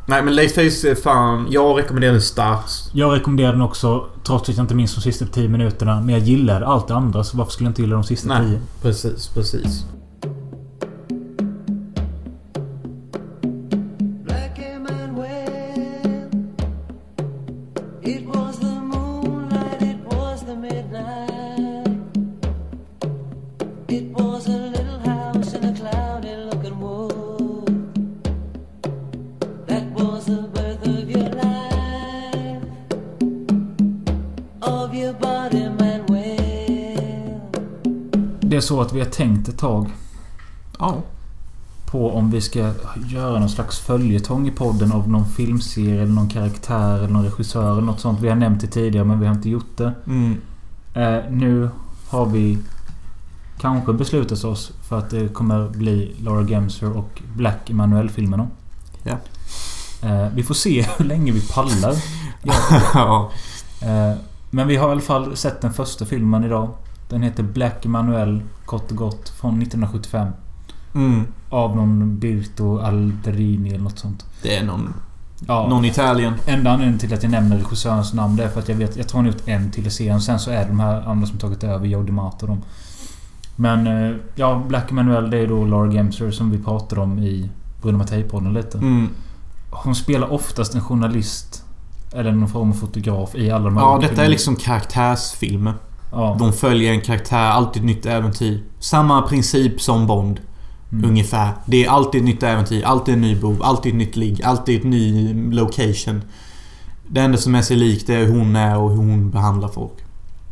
Nej men Laceface är fan... Jag rekommenderar den starkt. Jag rekommenderar den också. Trots att jag inte minns de sista 10 minuterna. Men jag gillar allt det andra. Så varför skulle jag inte gilla de sista Nej. 10? Precis, precis. Så att vi har tänkt ett tag Ja. på om vi ska göra någon slags följetong i podden av någon filmserie eller någon karaktär eller någon regissör eller något sånt. Vi har nämnt det tidigare men vi har inte gjort det. Mm. Eh, nu har vi kanske beslutat oss för att det kommer bli Laura Gemser och Black Emanuel-filmerna. Ja. Eh, vi får se hur länge vi pallar. ja. Eh, men vi har i alla fall sett den första filmen idag. Den heter Black Emanuel, kort och gott, från 1975. Mm. Av någon Birto Alderini eller något sånt. Det är någon... Ja. Någon Italien. Enda anledningen till att jag nämner regissörens namn det är för att jag vet... Jag tror han gjort en till i serien. Sen så är det de här andra som tagit över. Joe DiMato och dem. Men eh, ja, Black Emanuel det är då Laura Gemser som vi pratade om i Bruno Mattei-podden lite. Mm. Hon spelar oftast en journalist. Eller någon form av fotograf i alla de här Ja, detta är filmerna. liksom karaktärsfilmer. Ja. De följer en karaktär, alltid ett nytt äventyr. Samma princip som Bond. Mm. Ungefär. Det är alltid ett nytt äventyr, alltid en ny bov, alltid ett nytt ligg, alltid ett ny location. Det enda som är sig likt är hur hon är och hur hon behandlar folk.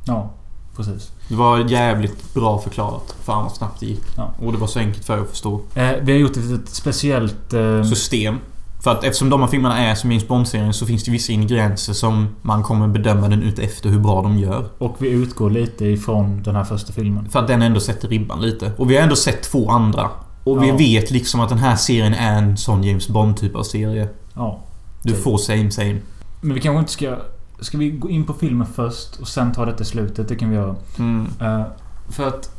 Ja, precis. Det var jävligt bra förklarat. Fan vad snabbt det gick. Ja. Och det var så enkelt för er att förstå. Eh, vi har gjort ett, ett speciellt... Eh, System. För att eftersom de här filmerna är som James Bond-serien så finns det vissa ingredienser som man kommer bedöma den ut efter hur bra de gör. och vi utgår lite ifrån den här första filmen. För att den ändå sätter ribban lite. Och vi har ändå sett två andra. Och vi Ja. vet liksom att den här serien är en sån James Bond-typ av serie. Ja. Du Typ. får same same. Men vi kanske inte ska... Ska vi gå in på filmen först och sen ta detta i slutet? Det kan vi göra. Mm. Eh, för att...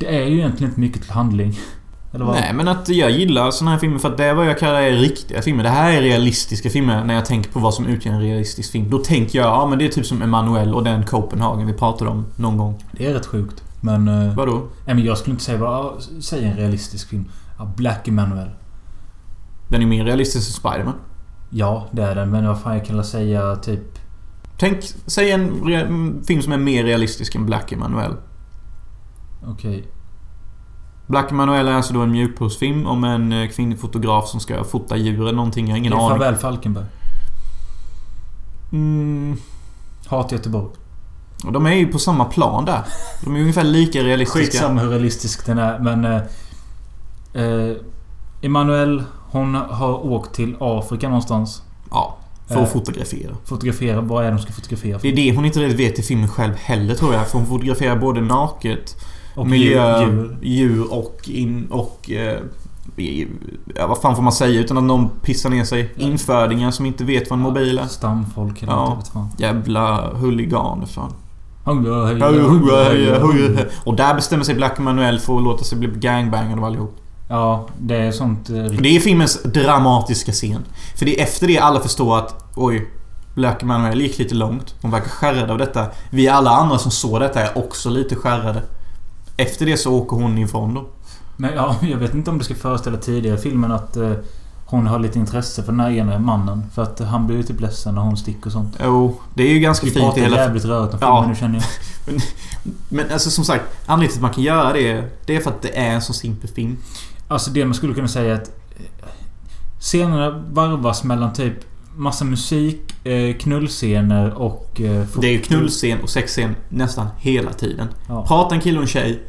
Det är ju egentligen inte mycket till handling. Vad? Nej men att jag gillar såna här filmer för att det är vad jag kallar är riktiga filmer. Det här är realistiska filmer när jag tänker på vad som utgör en realistisk film. Då tänker jag, ja men det är typ som Emanuel och den Copenhagen vi pratade om någon gång. Det är rätt sjukt. Men... Uh, Vadå? nej men jag skulle inte säga ja, Säg en realistisk film. Black Emanuel. Den är mer realistisk än Spiderman. Ja, det är den. Men vad fan jag kan säga typ... Tänk, säg en film som är mer realistisk än Black Emanuel. Okej. Black Emanuel är alltså då en mjukpussfilm om en eh, kvinnlig fotograf som ska fota djur eller någonting. Jag har ingen Det är aning. Farväl Falkenberg. Mm, Hat Göteborg. och de är ju på samma plan där. De är ungefär lika realistiska. Skitsamma hur realistisk den är men... Eh, eh, Emanuel, hon har åkt till Afrika någonstans. Ja. För att fotografera. Fotografera, vad är det de ska fotografera? Det är det hon inte riktigt vet i filmen själv heller tror jag. För hon fotograferar både naket, Och miljö, djur. djur, och in och... Eh, ja, vad fan får man säga utan att någon pissar ner sig? Infödingar som inte vet vad en mobil är. Stamfolk eller Ja. något, fan. Jävla huliganer fan. Ja, Och där bestämmer sig Black Manuel för att låta sig bli gangbangad av allihop. det är sånt... eh, Det är filmens dramatiska scen. För det är efter det alla förstår att oj, Black Manuel gick lite långt. Hon verkar skärrad av detta. Vi alla andra som såg detta är också lite skärrade. Efter det så åker hon ifrån dem. Men ja, jag vet inte om det ska föreställa tidigare i filmen att eh, hon har lite intresse för den här ena mannen. För att han blir ju typ ledsen när hon sticker och sånt. Jo, det är ju ganska Vi fint i hela... jävligt rörigt om filmen Ja. nu känner jag. Men, men alltså som sagt, anledningen till att man kan göra det, det är för att det är en så simpel film. Alltså det man skulle kunna säga är att eh, Scenerna varvas mellan typ massa musik, eh, knullscener och... Eh, Det är ju knullscen och sexscen nästan hela tiden. Ja. Prata en kille och en tjej.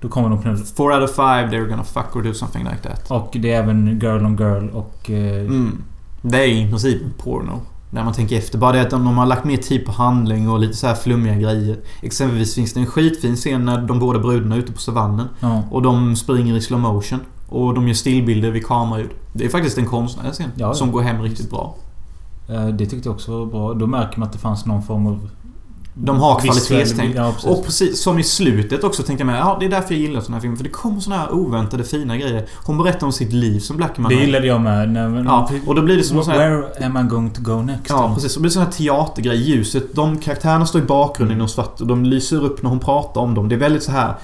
Då kommer de knulla. Four out of five, they're gonna fuck or do something like that. Och det är även girl on girl och... Eh, Mm. Det är i princip porno. När man tänker efter. Bara det att de har lagt mer tid på handling och lite så här flummiga grejer. Exempelvis finns det en skitfin scen när de båda brudarna är ute på savannen. Ja. Och de springer i slow motion. Och de gör stillbilder vid kameraljud. Det är faktiskt en konstnärlig scen. Ja, ja. Som går hem riktigt bra. Eh, det tyckte jag också var bra. Då märker man att det fanns någon form av... De har kvalitetstänk. Ja, precis. Och precis som i slutet också tänkte jag med. Ja, det är därför jag gillar såna här filmer. För det kommer såna här oväntade fina grejer. Hon berättar om sitt liv som Blackman. det gillade jag med. När, Ja, och då blir det som en sån här... Where am I going to go next? Ja, precis. Det blir sån här teatergrej. Ljuset. De karaktärerna står i bakgrunden Mm. och svart och de lyser upp när hon pratar om dem. Det är väldigt så här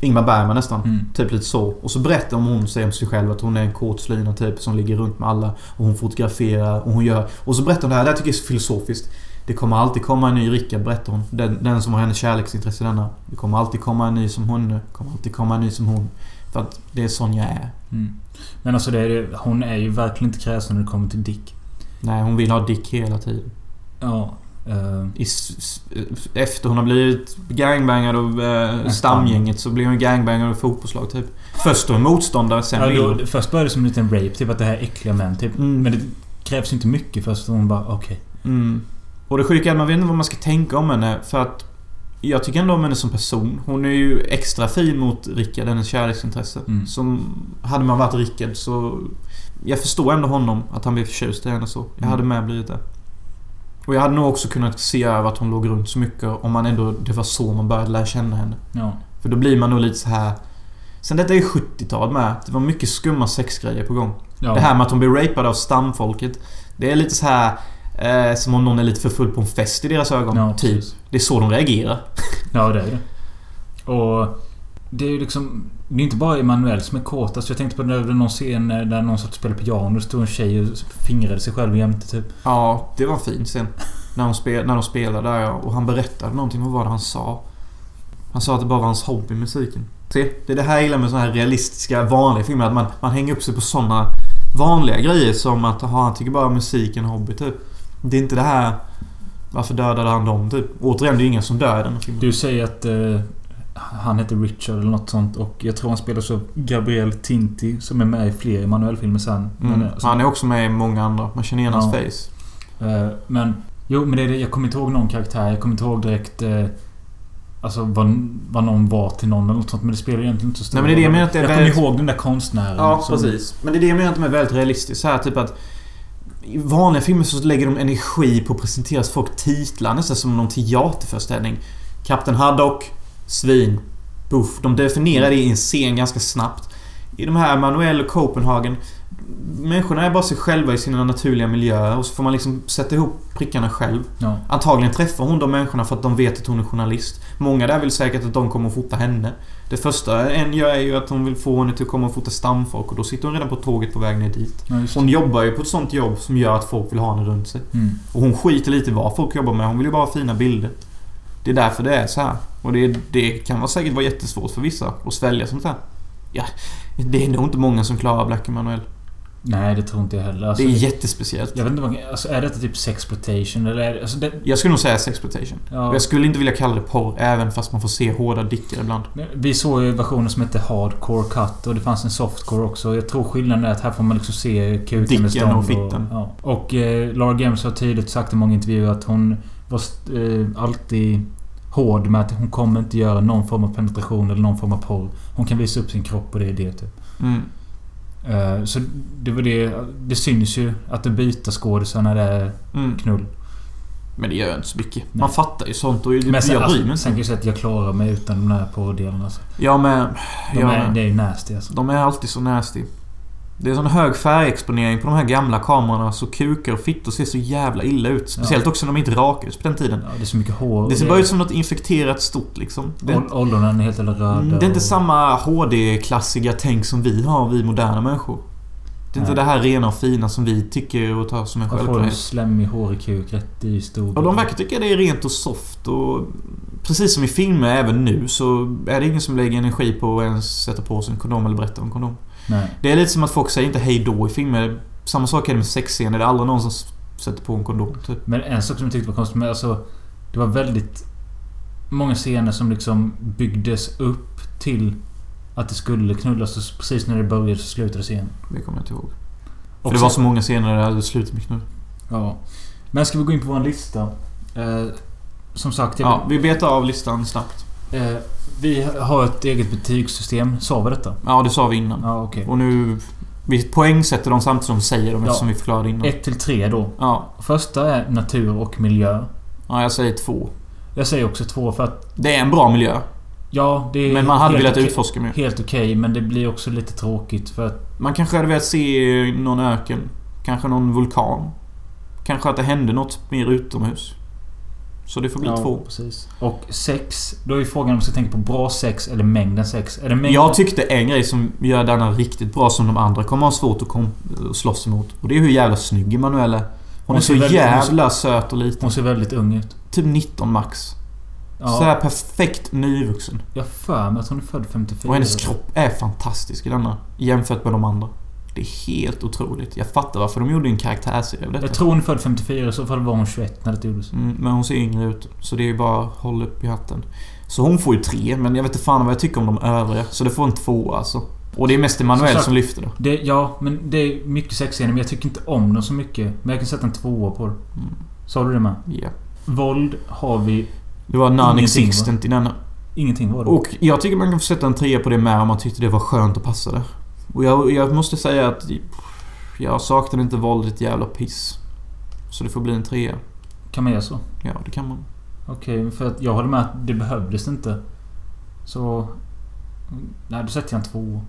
Ingmar Bergman nästan. Mm. Typ lite så. Och så berättar om hon säger om sig själv att hon är en kortslina typ som ligger runt med alla. Och hon fotograferar och hon gör... Och så berättar hon det här. Det här tycker jag är så filosofiskt. Det kommer alltid komma en ny Rickard, berättar hon. Den, den som har hennes kärleksintresse denna. Det kommer alltid komma en ny som hon. Det kommer alltid komma en ny som hon. För att det är sån jag är. Mm. Men alltså det är, hon är ju verkligen inte kräsen när det kommer till Dick. Nej, hon vill ha Dick hela tiden. Ja. Eh, I, efter hon har blivit gangbangad av eh, stamgänget så blir hon gangbangad av fotbollslag typ. Först då motståndare, sen ja, då, hon. först började det som en liten rape. Typ att det här är äckliga män. Typ. Mm. Men det krävs inte mycket först. Hon bara okej. Mm. Och det sjuka är att man vet inte vad man ska tänka om henne för att jag tycker ändå om henne som person. Hon är ju extra fin mot Rickard, hennes kärleksintresse. Mm. Som... Hade man varit Rickard så... Jag förstår ändå honom, att han blev förtjust i henne så. Jag Mm. hade med blivit det. Och jag hade nog också kunnat se över att hon låg runt så mycket om man ändå... Det var så man började lära känna henne. Ja. För då blir man nog lite så här. Sen detta är ju 70-tal med. Det var mycket skumma sexgrejer på gång. Ja. Det här med att hon blir rapad av stamfolket. Det är lite så här eh, som om någon är lite för full på en fest i deras ögon. Ja, typ. precis. Det är så de reagerar. Ja, det är det. Och... Det är ju liksom... Det är inte bara Emanuel som är kåt. Alltså jag tänkte på när det var någon scen där någon satt och spelade piano. Det stod en tjej och fingrade sig själv jämte typ. Ja, det var fint sen. När de, spel, när de spelade där och han berättade någonting. Vad var det han sa? Han sa att det bara var hans hobby, musiken. Se, det är det här jag gillar med såna här realistiska, vanliga filmer. Att man, man hänger upp sig på såna vanliga grejer som att aha, han tycker bara musik är en hobby, typ. Det är inte det här... Varför dödade han dem, typ? Återigen, det är ju ingen som dör i den filmen. Du säger att eh, han heter Richard eller något sånt och jag tror han spelas av Gabriel Tinti som är med i fler Emanuel-filmer sen. Mm. Men, alltså, Han är också med i många andra. Man känner igen Ja. hans face. eh, men jo, men det är det. Jag kommer inte ihåg någon karaktär. Jag kommer inte ihåg direkt eh, Alltså vad, vad någon var till någon eller något sånt. Men det spelar egentligen inte så stor det jag roll. menar att det är Jag väldigt- kommer ihåg den där konstnären. Ja, som- precis. Men det är det jag menar att de är väldigt realistiska. Så här, typ att i vanliga filmer så lägger de energi på att presentera folk titlar nästan som någon teaterföreställning. Kapten Haddock, Svin, Buff. De definierar det i en scen ganska snabbt. I de här Manuel och Copenhagen Människorna är bara sig själva i sina naturliga miljöer och så får man liksom sätta ihop prickarna själv. Ja. Antagligen träffar hon de människorna för att de vet att hon är journalist. Många där vill säkert att de kommer att fota henne. Det första en gör är ju att hon vill få henne till att komma och fota stamfolk och då sitter hon redan på tåget på väg ner dit. Ja. Hon jobbar ju på ett sånt jobb som gör att folk vill ha henne runt sig. Mm. Och hon skiter lite i vad folk jobbar med. Hon vill ju bara ha fina bilder. Det är därför det är så här. Och det, det kan vara säkert vara jättesvårt för vissa att svälja sånt här. Ja, det är nog inte många som klarar Black Emanuel. Nej, det tror inte jag heller. Alltså, Det är jättespeciellt. Jag vet inte vad... Alltså, är detta typ sexploitation eller är det... Alltså, det, Jag skulle nog säga sexploitation. Ja. Jag skulle inte vilja kalla det porr, även fast man får se hårda dickar ibland. Vi såg ju versioner som hette Hardcore Cut och det fanns en Softcore också. Jag tror skillnaden är att här får man liksom se kuken med stånd och fitten. ja. Och eh, Laura Games har tydligt sagt i många intervjuer att hon var eh, alltid hård med att hon kommer inte göra någon form av penetration eller någon form av porr. Hon kan visa upp sin kropp och det är det typ. Mm. Eh, så det var det... Det syns ju att det byter skådisar när det är Mm. knull. Men det gör inte så mycket. Nej. Man fattar ju sånt och Men jag sen, bryr alltså, mig sen inte. kan jag säga att jag klarar mig utan de här porrdelarna. Alltså. Ja men... De ja, är, det är ju nasty alltså. De är alltid så nasty. Det är sån hög färgexponering på de här gamla kamerorna så kukar och fittor ser så jävla illa ut. Speciellt också när de inte rakades på den tiden. Ja, det är så mycket hår. Det ser bara ut som något infekterat stort liksom. Det är, helt jävla röda. Mm, det är inte och- samma HD-klassiga tänk som vi har, vi moderna människor. Det är inte Nej. det här rena och fina som vi tycker och tar som en Jag får en självklarhet. slemmig, hårig kuk rätt i stor... Och de verkar tycka det är rent och soft och... Precis som i filmer även nu så är det ingen som lägger energi på att ens sätta på sig en kondom eller berätta om kondom. Nej. Det är lite som att folk säger inte hej då i filmer. Samma sak är det med sexscener. Det är aldrig någon som sätter på en kondom. Typ. Men en sak som jag tyckte var konstigt, men alltså... Det var väldigt... Många scener som liksom byggdes upp till att det skulle knullas och precis när det började så slutade scenen. Det kommer jag inte ihåg. För Och det var så många scener där det slutat med knull. Ja. Men ska vi gå in på vår lista? Eh, som sagt, jag, Ja, vi betar av listan snabbt. eh, vi har ett eget betygssystem. Sa vi detta? Ja, det sa vi innan. Ja, okej. Och nu... Vi poängsätter dem samtidigt som vi säger dem Ja. eftersom vi förklarade innan. 1 till 3 då. Ja. Första är natur och miljö. ja, jag säger två. Jag säger också två för att... Det är en bra miljö. Ja, det är Men man hade velat okej- utforska mer. Helt okej, men det blir också lite tråkigt för att... Man kanske hade velat se någon öken. Kanske någon vulkan. Kanske att det hände något mer utomhus. Så det får bli ja, två. precis. Och sex. Då är frågan om man ska tänka på bra sex eller mängden sex. Är det mängden... Jag tyckte en grej som gör denna riktigt bra som de andra kommer ha svårt att kom- slåss emot. Och det är hur jävla snygg Emanuelle är. Hon, Hon är så väldigt- jävla söt och liten. Hon ser väldigt ung ut. Typ 19 max. Ja, Sådär perfekt nyvuxen. jag för mig att hon är född 54. Och hennes kropp är fantastisk i denna. Jämfört med de andra. Det är helt otroligt. Jag fattar varför de gjorde en karaktärsserie av detta. Jag tror hon är född 54, i så fall var hon 21 när det gjordes. Mm, men hon ser yngre ut. Så det är ju bara håll upp i hatten. Så hon får ju tre, men jag vet inte fan vad jag tycker om de övriga. Så det får en två alltså. Och det är mest Emanuel Som som, lyfter det. Det, ja, men det är mycket sexscener, men jag tycker inte om dem så mycket. Men jag kan sätta en tvåa på det. Mm. Sa du det med? Ja. Våld har vi... Det var non-existent i denna. Ingenting var det. Och jag tycker man kan få sätta en trea på det med om man tyckte det var skönt och passade. Och jag, jag måste säga att jag saknade inte våld ett jävla piss. Så det får bli en trea. Kan man göra så? Ja, det kan man. Okej, för att jag håller med att det behövdes inte. Så... Nej, då sätter jag en två.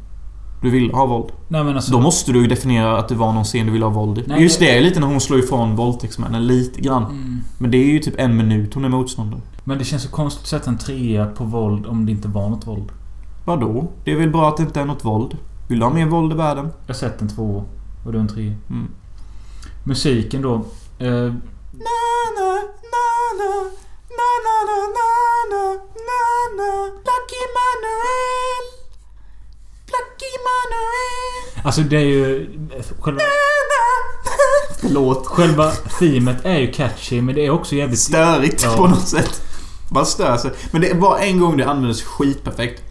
Du vill ha våld. Nej men alltså... Då måste du definiera att det var någon scen du vill ha våld i. Nej, Just det- det är lite när hon slår ifrån våldtäktsmännen lite grann. Mm. Men det är ju typ en minut hon är motståndare. Men det känns så konstigt att sätta en trea på våld om det inte var något våld. Vadå? Det är väl bra att det inte är något våld? Vill du ha mer våld i världen? Jag sätter en två och du en tre. Mm. Musiken då. Eh, Lucky Manuel Lucky Manuel alltså det är ju... Själva, Förlåt. själva themet är ju catchy men det är också jävligt... Störigt Ja. på något sätt. Man stör sig. Men det var en gång det användes skitperfekt.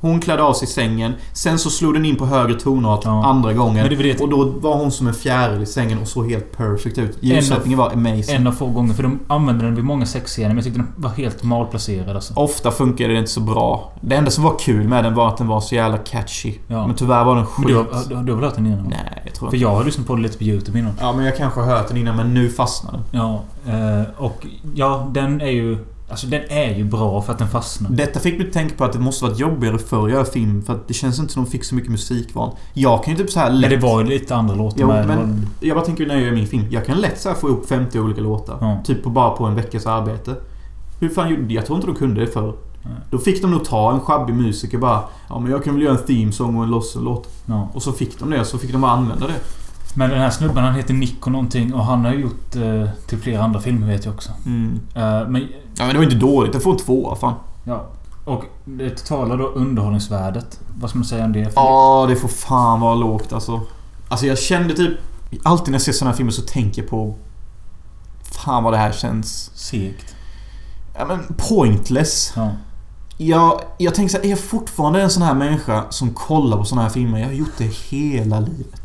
Hon klädde av sig i sängen. Sen så slog den in på högre tonart Ja. andra gången. Det Och då var hon som en fjäril i sängen och såg helt perfect ut. Ljussättningen var amazing. En av få gånger. För de använde den vid många sexscener men jag tyckte den var helt malplacerad alltså. Ofta funkade det inte så bra. Det enda som var kul med den var att den var så jävla catchy. Ja. Men tyvärr var den skit. Du har, du, har väl hört den innan? Nej, jag tror För jag har lyssnat på det lite på YouTube innan. Ja, men jag kanske har hört den innan men nu fastnade den. Ja, eh, och ja, den är ju... Alltså den är ju bra för att den fastnar. Detta fick mig att tänka på att det måste varit jobbigare förr att göra film för att det känns inte som de fick så mycket musikval. Jag kan ju typ så här Men lätt... det var ju lite andra låtar Jo, med. men jag bara tänker när jag gör min film. Jag kan lätt så få ihop 50 olika låtar. Ja. Typ på, bara på en veckas arbete. Hur fan gjorde Jag tror inte de kunde det förr. Då fick de nog ta en sjabbig musiker bara Ja men jag kan väl göra en theme-song och en lossen-låt. Ja. Och så fick de det, så fick de bara använda det. Men den här snubben han heter Nico någonting och han har ju gjort eh, till flera andra filmer vet jag också. Mm. Eh, men Ja men det var inte dåligt. Det får en tvåa fan. ja. Och det totala då underhållningsvärdet. Vad ska man säga om det? Ja, det får fan vara lågt alltså. Alltså jag kände typ... Alltid när jag ser såna här filmer så tänker jag på... Fan vad det här känns... Segt. Ja men pointless. Ja. Jag, jag tänker så här, är jag fortfarande en sån här människa som kollar på såna här filmer? Jag har gjort det hela livet.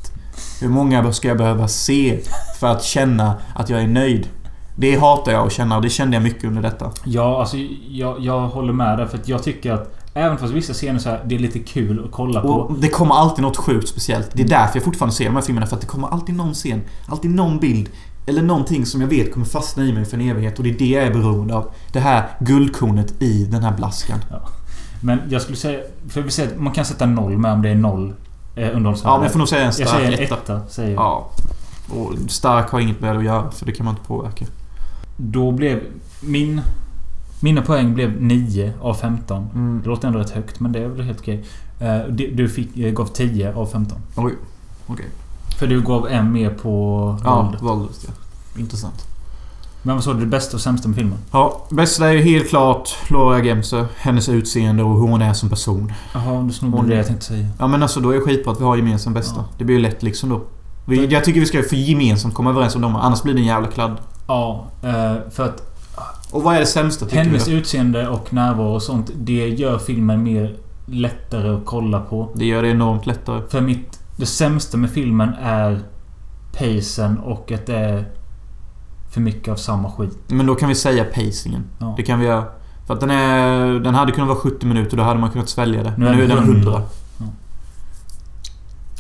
Hur många ska jag behöva se för att känna att jag är nöjd? Det hatar jag att känna och det kände jag mycket under detta. Ja, alltså jag, jag håller med där. För att jag tycker att även fast vissa scener så här, det är lite kul att kolla på. Och det kommer alltid något sjukt speciellt. Det är därför jag fortfarande ser de här filmerna. För att det kommer alltid någon scen, alltid någon bild. Eller någonting som jag vet kommer fastna i mig för en evighet. Och det är det jag är beroende av. Det här guldkornet i den här blaskan. Men jag skulle säga... För vi säger att man kan sätta noll med om det är noll eh, underhållsvärde. Ja, jag får nog säga en Jag stark säger en etta. etta. Säger jag. Ja. Och stark har inget med det att göra, för det kan man inte påverka. Då blev min... Mina poäng blev 9 av 15. Mm. Det låter ändå rätt högt, men det är väl helt okej. Eh, Du, fick, eh, gav 10 av 15. Oj. Okej. För du gav en mer på Ja, våldet. våldet ja. Intressant. Men vad sa du? Det bästa och sämsta med filmen? Ja, bästa är ju helt klart Laura Gemser. Hennes utseende och hur hon är som person. Jaha, du snodde Hon- det jag tänkte säga. Ja men alltså då är det skitbra att vi har gemensamt bästa. Ja. Det blir ju lätt liksom då. Vi, jag tycker vi ska för gemensamt komma överens om dem. Annars blir det en jävla kladd. Ja, eh, för att Och vad är det sämsta tycker hennes du? utseende och närvaro och sånt, det gör filmen mer lättare att kolla på. Det gör det enormt lättare. För mitt... Det sämsta med filmen är pacen och att det är för mycket av samma skit. Men då kan vi säga pacingen. Ja. Det kan vi göra. För att den är... Den hade kunnat vara 70 minuter. Då hade man kunnat svälja det. Nu Men nu är den den 100. 100.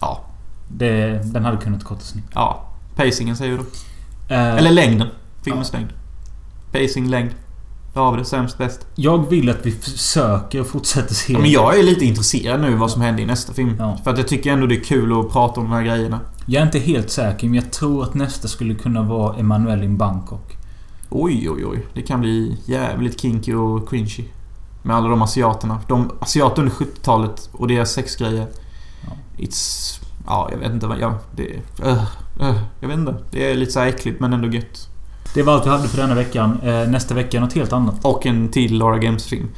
Ja. Det, den hade kunnat kortas ner. Ja. Pacingen säger du då. Eh, Eller längden. Filmens längd. Pacing, längd. Där har vi det. Sämst, bäst. Jag vill att vi försöker fortsätta se... Ja, men jag är lite intresserad nu vad som händer i nästa film. Ja. För att jag tycker ändå det är kul att prata om de här grejerna. Jag är inte helt säker, men jag tror att nästa skulle kunna vara Emanuel in Bangkok. Oj, oj, oj. Det kan bli jävligt kinky och cringy. Med alla de asiaterna. De asiater under 70-talet och deras sexgrejer. It's... Ja, jag vet inte vad... Ja, det... Uh, uh, jag vet inte. Det är lite så äckligt men ändå gött. Det var allt vi hade för denna veckan. Eh, nästa vecka något helt annat. Och en till Laura Games-film.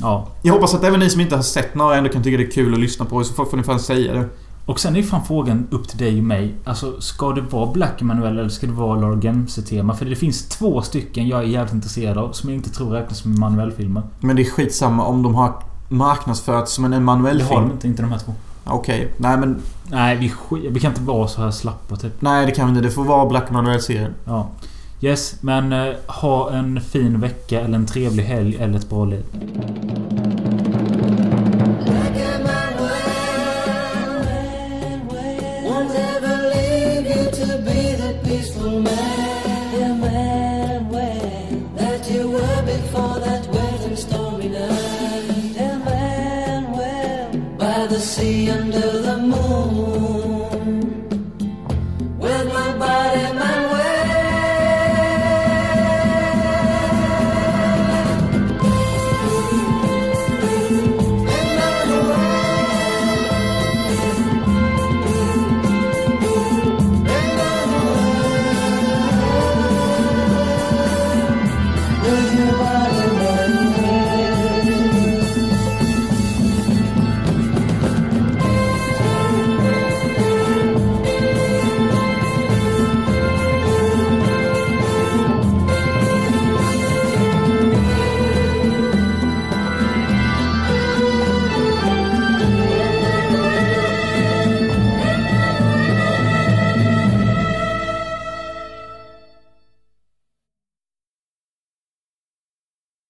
Ja. Jag hoppas att även ni som inte har sett några ändå kan tycka det är kul att lyssna på. I så fall får ni fan säga det. Och sen är fan frågan upp till dig och mig. Alltså, ska det vara Black Emanuel eller ska det vara Laura Gemse-tema? För det finns två stycken jag är jävligt intresserad av som jag inte tror räknas som Emanuel-filmer. Men det är skitsamma om de har marknadsförts som en Det har Emanuel-film. de inte, inte de här två. Okej. Nej men... Nej, vi, sk- vi kan inte vara så här slappa typ. Nej det kan vi inte. Det får vara Black Emanuel-serien. Ja. Yes, men eh, ha en fin vecka eller en trevlig helg eller ett bra liv. And stormy night. By the sea under